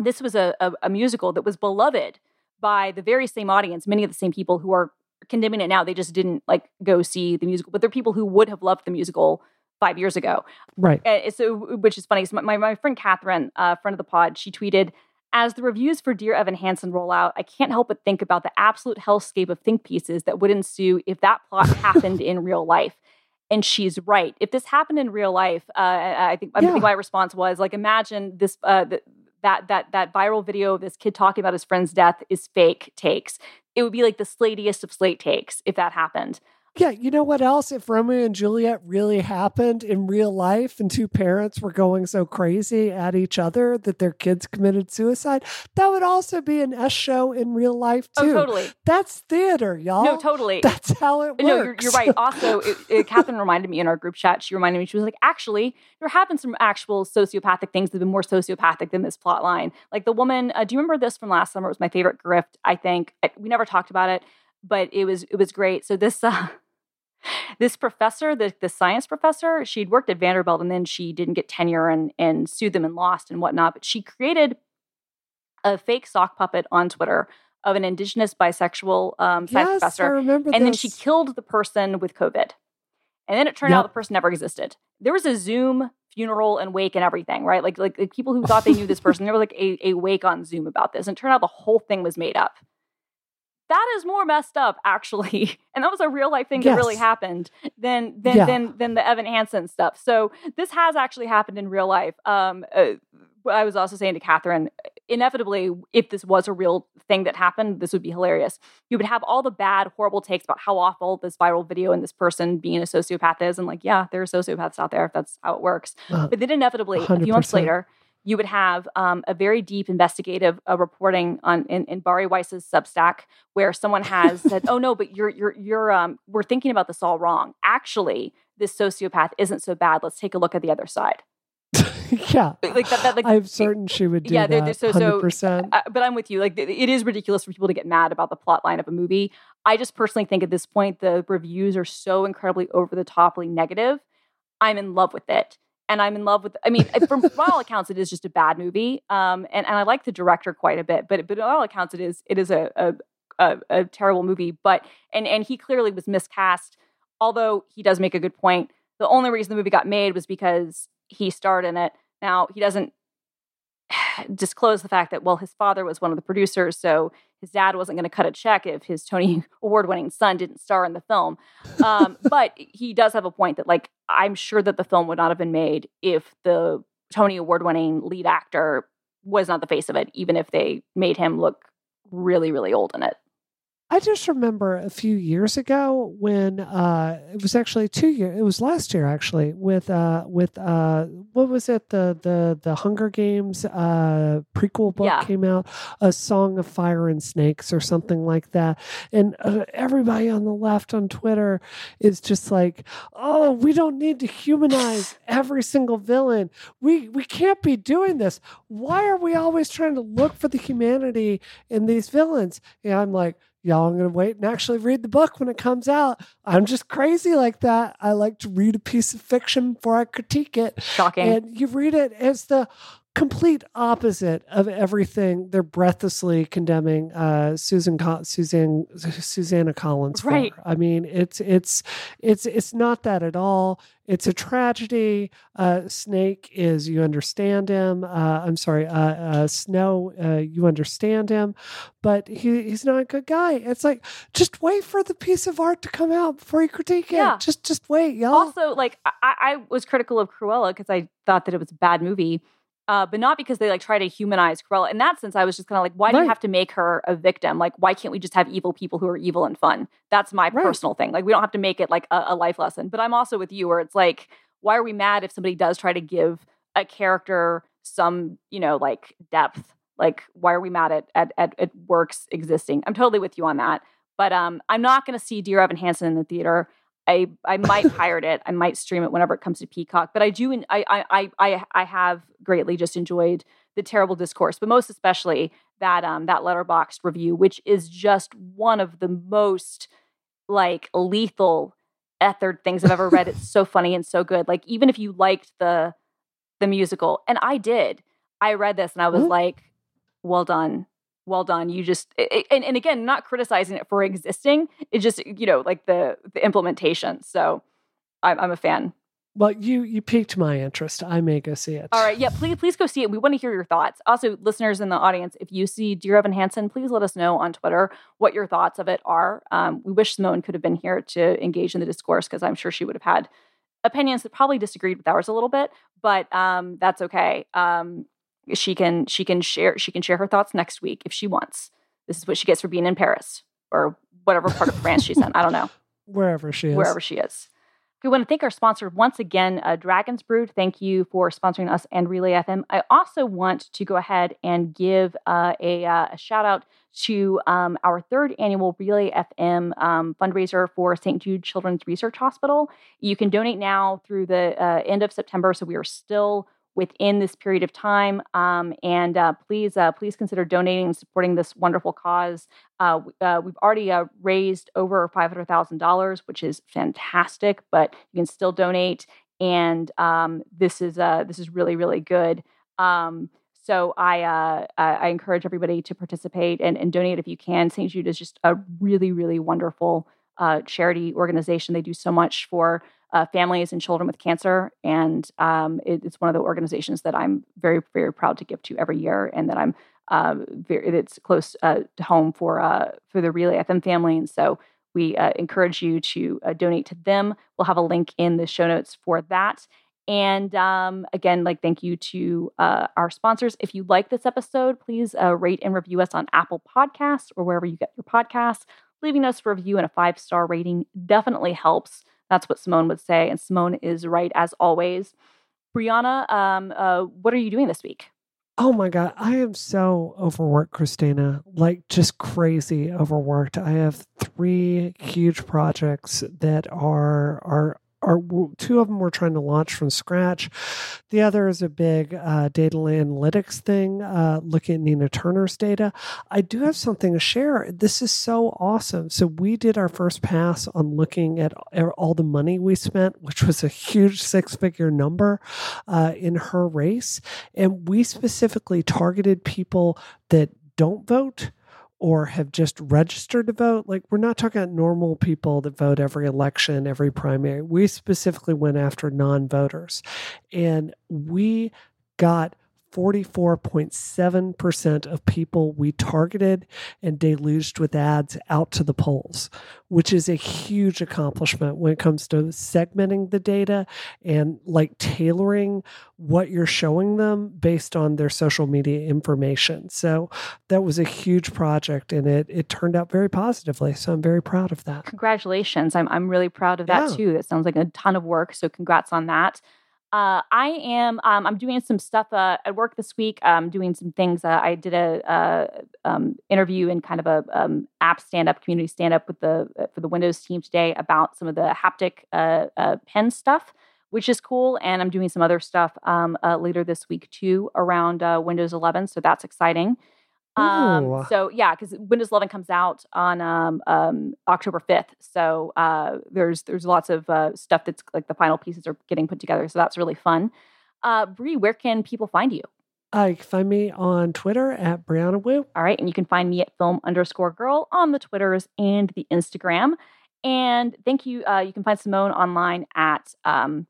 this was a, a, a musical that was beloved by the very same audience many of the same people who are condemning it now they just didn't like go see the musical but they're people who would have loved the musical five years ago. Right. And so, which is funny. So my, my friend Catherine, uh, friend of the pod, she tweeted, as the reviews for Dear Evan Hansen roll out, I can't help but think about the absolute hellscape of think pieces that would ensue if that plot happened in real life. And she's right. If this happened in real life, uh, I think I Yeah. think my response was like, imagine this uh, th- that that that viral video of this kid talking about his friend's death is fake takes. It would be like the slatiest of slate takes if that happened. Yeah, you know what else? If Romeo and Juliet really happened in real life and two parents were going so crazy at each other that their kids committed suicide, that would also be an S show in real life too. Oh, totally. That's theater, y'all. No, totally. That's how it works. No, you're, you're right. Also, it, it, Catherine reminded me in our group chat. She reminded me. She was like, "Actually, there have been some actual sociopathic things that have been more sociopathic than this plot line. Like the woman. Uh, do you remember this from last summer? It was my favorite grift. I think I, we never talked about it, but it was it was great. So this uh, this professor, the the science professor, she'd worked at Vanderbilt and then she didn't get tenure and and sued them and lost and whatnot. But she created a fake sock puppet on Twitter of an indigenous bisexual um, science yes, professor I remember and then she killed the person with COVID. And then it turned Yep. out the person never existed. There was a Zoom funeral and wake and everything, right? Like, like, like people who thought they knew this person, there was like a, a wake on Zoom about this. And it turned out the whole thing was made up. That is more messed up, actually. And that was a real life thing that really happened than than, Yeah. than than the Evan Hansen stuff. So this has actually happened in real life. Um, uh, I was also saying to Catherine, inevitably, if this was a real thing that happened, this would be hilarious. You would have all the bad, horrible takes about how awful this viral video and this person being a sociopath is. And like, yeah, there are sociopaths out there if that's how it works. Uh, But then inevitably, a few months later, you would have um, a very deep investigative uh, reporting on in, in Bari Weiss's Substack, where someone has said, "Oh no, but you're you're you're um, we're thinking about this all wrong. Actually, this sociopath isn't so bad. Let's take a look at the other side." yeah. Like that. that like, I'm certain she would do yeah, they're- that. they're so- so- 100%. uh, but I'm with you. Like, it it is ridiculous for people to get mad about the plot line of a movie. I just personally think at this point the reviews are so incredibly over the toply negative. I'm in love with it, and I'm in love with. I mean, from all accounts, it is just a bad movie. Um, and and I like the director quite a bit, but but on all accounts, it is it is a a, a, a terrible movie. But and and he clearly was miscast. Although he does make a good point. The only reason the movie got made was because he starred in it. Now he doesn't disclose the fact that well his father was one of the producers so his dad wasn't going to cut a check if his tony award winning son didn't star in the film. Um, but he does have a point that like i'm sure that the film would not have been made if the tony award winning lead actor was not the face of it even if they made him look really really old in it I just remember a few years ago when uh, it was actually two years. It was last year actually with uh, with uh, what was it the the the Hunger Games uh, prequel book Yeah. came out, a Song of Fire and Snakes or something like that, and uh, everybody on the left on Twitter is just like, oh, we don't need to humanize every single villain. We we can't be doing this. Why are we always trying to look for the humanity in these villains? And I'm like y'all i'm going to wait and actually read the book when it comes out. I'm just crazy like that. I like to read a piece of fiction before i critique it. Shocking. And you read it as the complete opposite of everything they're breathlessly condemning uh, Susan Co- Suzanne Susanna Collins for. Right. I mean, it's it's it's it's not that at all. It's a tragedy. Uh, Snake is you understand him. Uh, I'm sorry, uh, uh, Snow. Uh, you understand him, but he he's not a good guy. It's like just wait for the piece of art to come out before you critique it. Yeah. Just just wait, y'all. also like I, I was critical of cruella because i thought that it was a bad movie uh, but not because they like try to humanize cruella. In that sense i was just kind of like why do you have to make her a victim? Like why can't we just have evil people who are evil and fun? That's my Right. personal thing. Like we don't have to make it like a, a life lesson. But i'm also with you where it's like why are we mad if somebody does try to give a character some you know like depth? Like why are we mad at at, at, at works existing? I'm totally with you on that. But um i'm not going to see dear evan hansen in the theater I I might pirate it. I might stream it whenever it comes to Peacock. But I do. I I I I have greatly just enjoyed the terrible discourse, but most especially that um that Letterboxd review, which is just one of the most like lethal ethered things I've ever read. It's so funny and so good. Like even if you liked the the musical, and I did, I read this and I was Mhm. like, well done. Well done. You just and, and again, not criticizing it for existing. It's just you know like the the implementation. So I'm, I'm a fan. Well, you you piqued my interest. I may go see it. All right, yeah, please please go see it. We want to hear your thoughts. Also, listeners in the audience, if you see Dear Evan Hansen, please let us know on Twitter what your thoughts of it are. Um, we wish Simone could have been here to engage in the discourse because I'm sure she would have had opinions that probably disagreed with ours a little bit, but um, that's okay. Um, she can she can share she can share her thoughts next week if she wants. This is what she gets for being in Paris or whatever part of France she's in. I don't know. Wherever she is. Wherever she is. We want to thank our sponsor once again, uh, Dragon's Brood. Thank you for sponsoring us and Relay FM. I also want to go ahead and give uh, a, uh, a, shout out to um, our third annual Relay FM um, fundraiser for St. Jude Children's Research Hospital. You can donate now through the uh, end of September, so we are still within this period of time. Um, and uh, please, uh, please consider donating and supporting this wonderful cause. Uh, uh we've already uh, raised over five hundred thousand dollars, which is fantastic. But you can still donate, and um, this is uh, this is really really good. Um, so I I encourage everybody to participate and, and donate if you can. St. Jude is just a really really wonderful charity organization. They do so much for uh, families and children with cancer. And um, it, it's one of the organizations that I'm very, very proud to give to every year, and that I'm uh, very it's close uh, to home for uh, for the Relay FM family. And so we uh, encourage you to uh, donate to them. We'll have a link in the show notes for that. And um, again, like thank you to our sponsors. If you like this episode, please rate and review us on Apple Podcasts or wherever you get your podcasts. Leaving us a review and a five star rating definitely helps. That's what Simone would say. And Simone is right as always. Brianna, um, uh, what are you doing this week? Oh my God. I am so overworked, Christina. Like just crazy overworked. I have three huge projects that are are are two of them we're trying to launch from scratch. The other is a big uh, data analytics thing, uh, looking at Nina Turner's data. I do have something to share. This is so awesome. So we did our first pass on looking at all the money we spent, which was a huge six-figure number uh, in her race, and we specifically targeted people that don't vote or have just registered to vote. Like, we're not talking about normal people that vote every election, every primary. We specifically went after non voters. And we got 44.7% of people we targeted and deluged with ads out to the polls, which is a huge accomplishment when it comes to segmenting the data and like tailoring what you're showing them based on their social media information. So that was a huge project and it it turned out very positively. So I'm very proud of that. Congratulations. I'm I'm really proud of that yeah. too. That sounds like a ton of work. So congrats on that. Uh, I am. Um, I'm doing some stuff uh, at work this week. I'm doing some things. Uh, I did a, a um, interview in kind of a um, app stand up, community stand up with the uh, for the Windows team today about some of the haptic uh, uh, pen stuff, which is cool. And I'm doing some other stuff um, later this week too around Windows 11. So that's exciting. Um, so yeah, because Windows 11 comes out on um, um, October 5th. So uh, there's there's lots of uh, stuff that's like the final pieces are getting put together. So that's really fun. Uh, Brie, where can people find you? Uh, you can find me on Twitter at Brianna Wu. All right, and you can find me at Film underscore Girl on the Twitters and the Instagram. And thank you. Uh, you can find Simone online at um,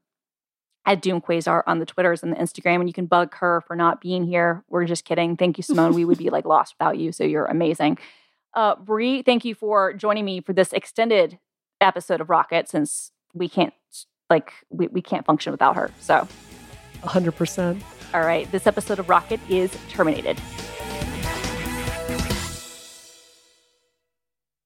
at Doom Quasar on the Twitters and the Instagram, and you can bug her for not being here. We're just kidding. Thank you, Simone. we would be like lost without you, so you're amazing. Uh, Brie, thank you for joining me for this extended episode of Rocket, since we can't like we, we can't function without her. So, hundred percent. All right, this episode of Rocket is terminated.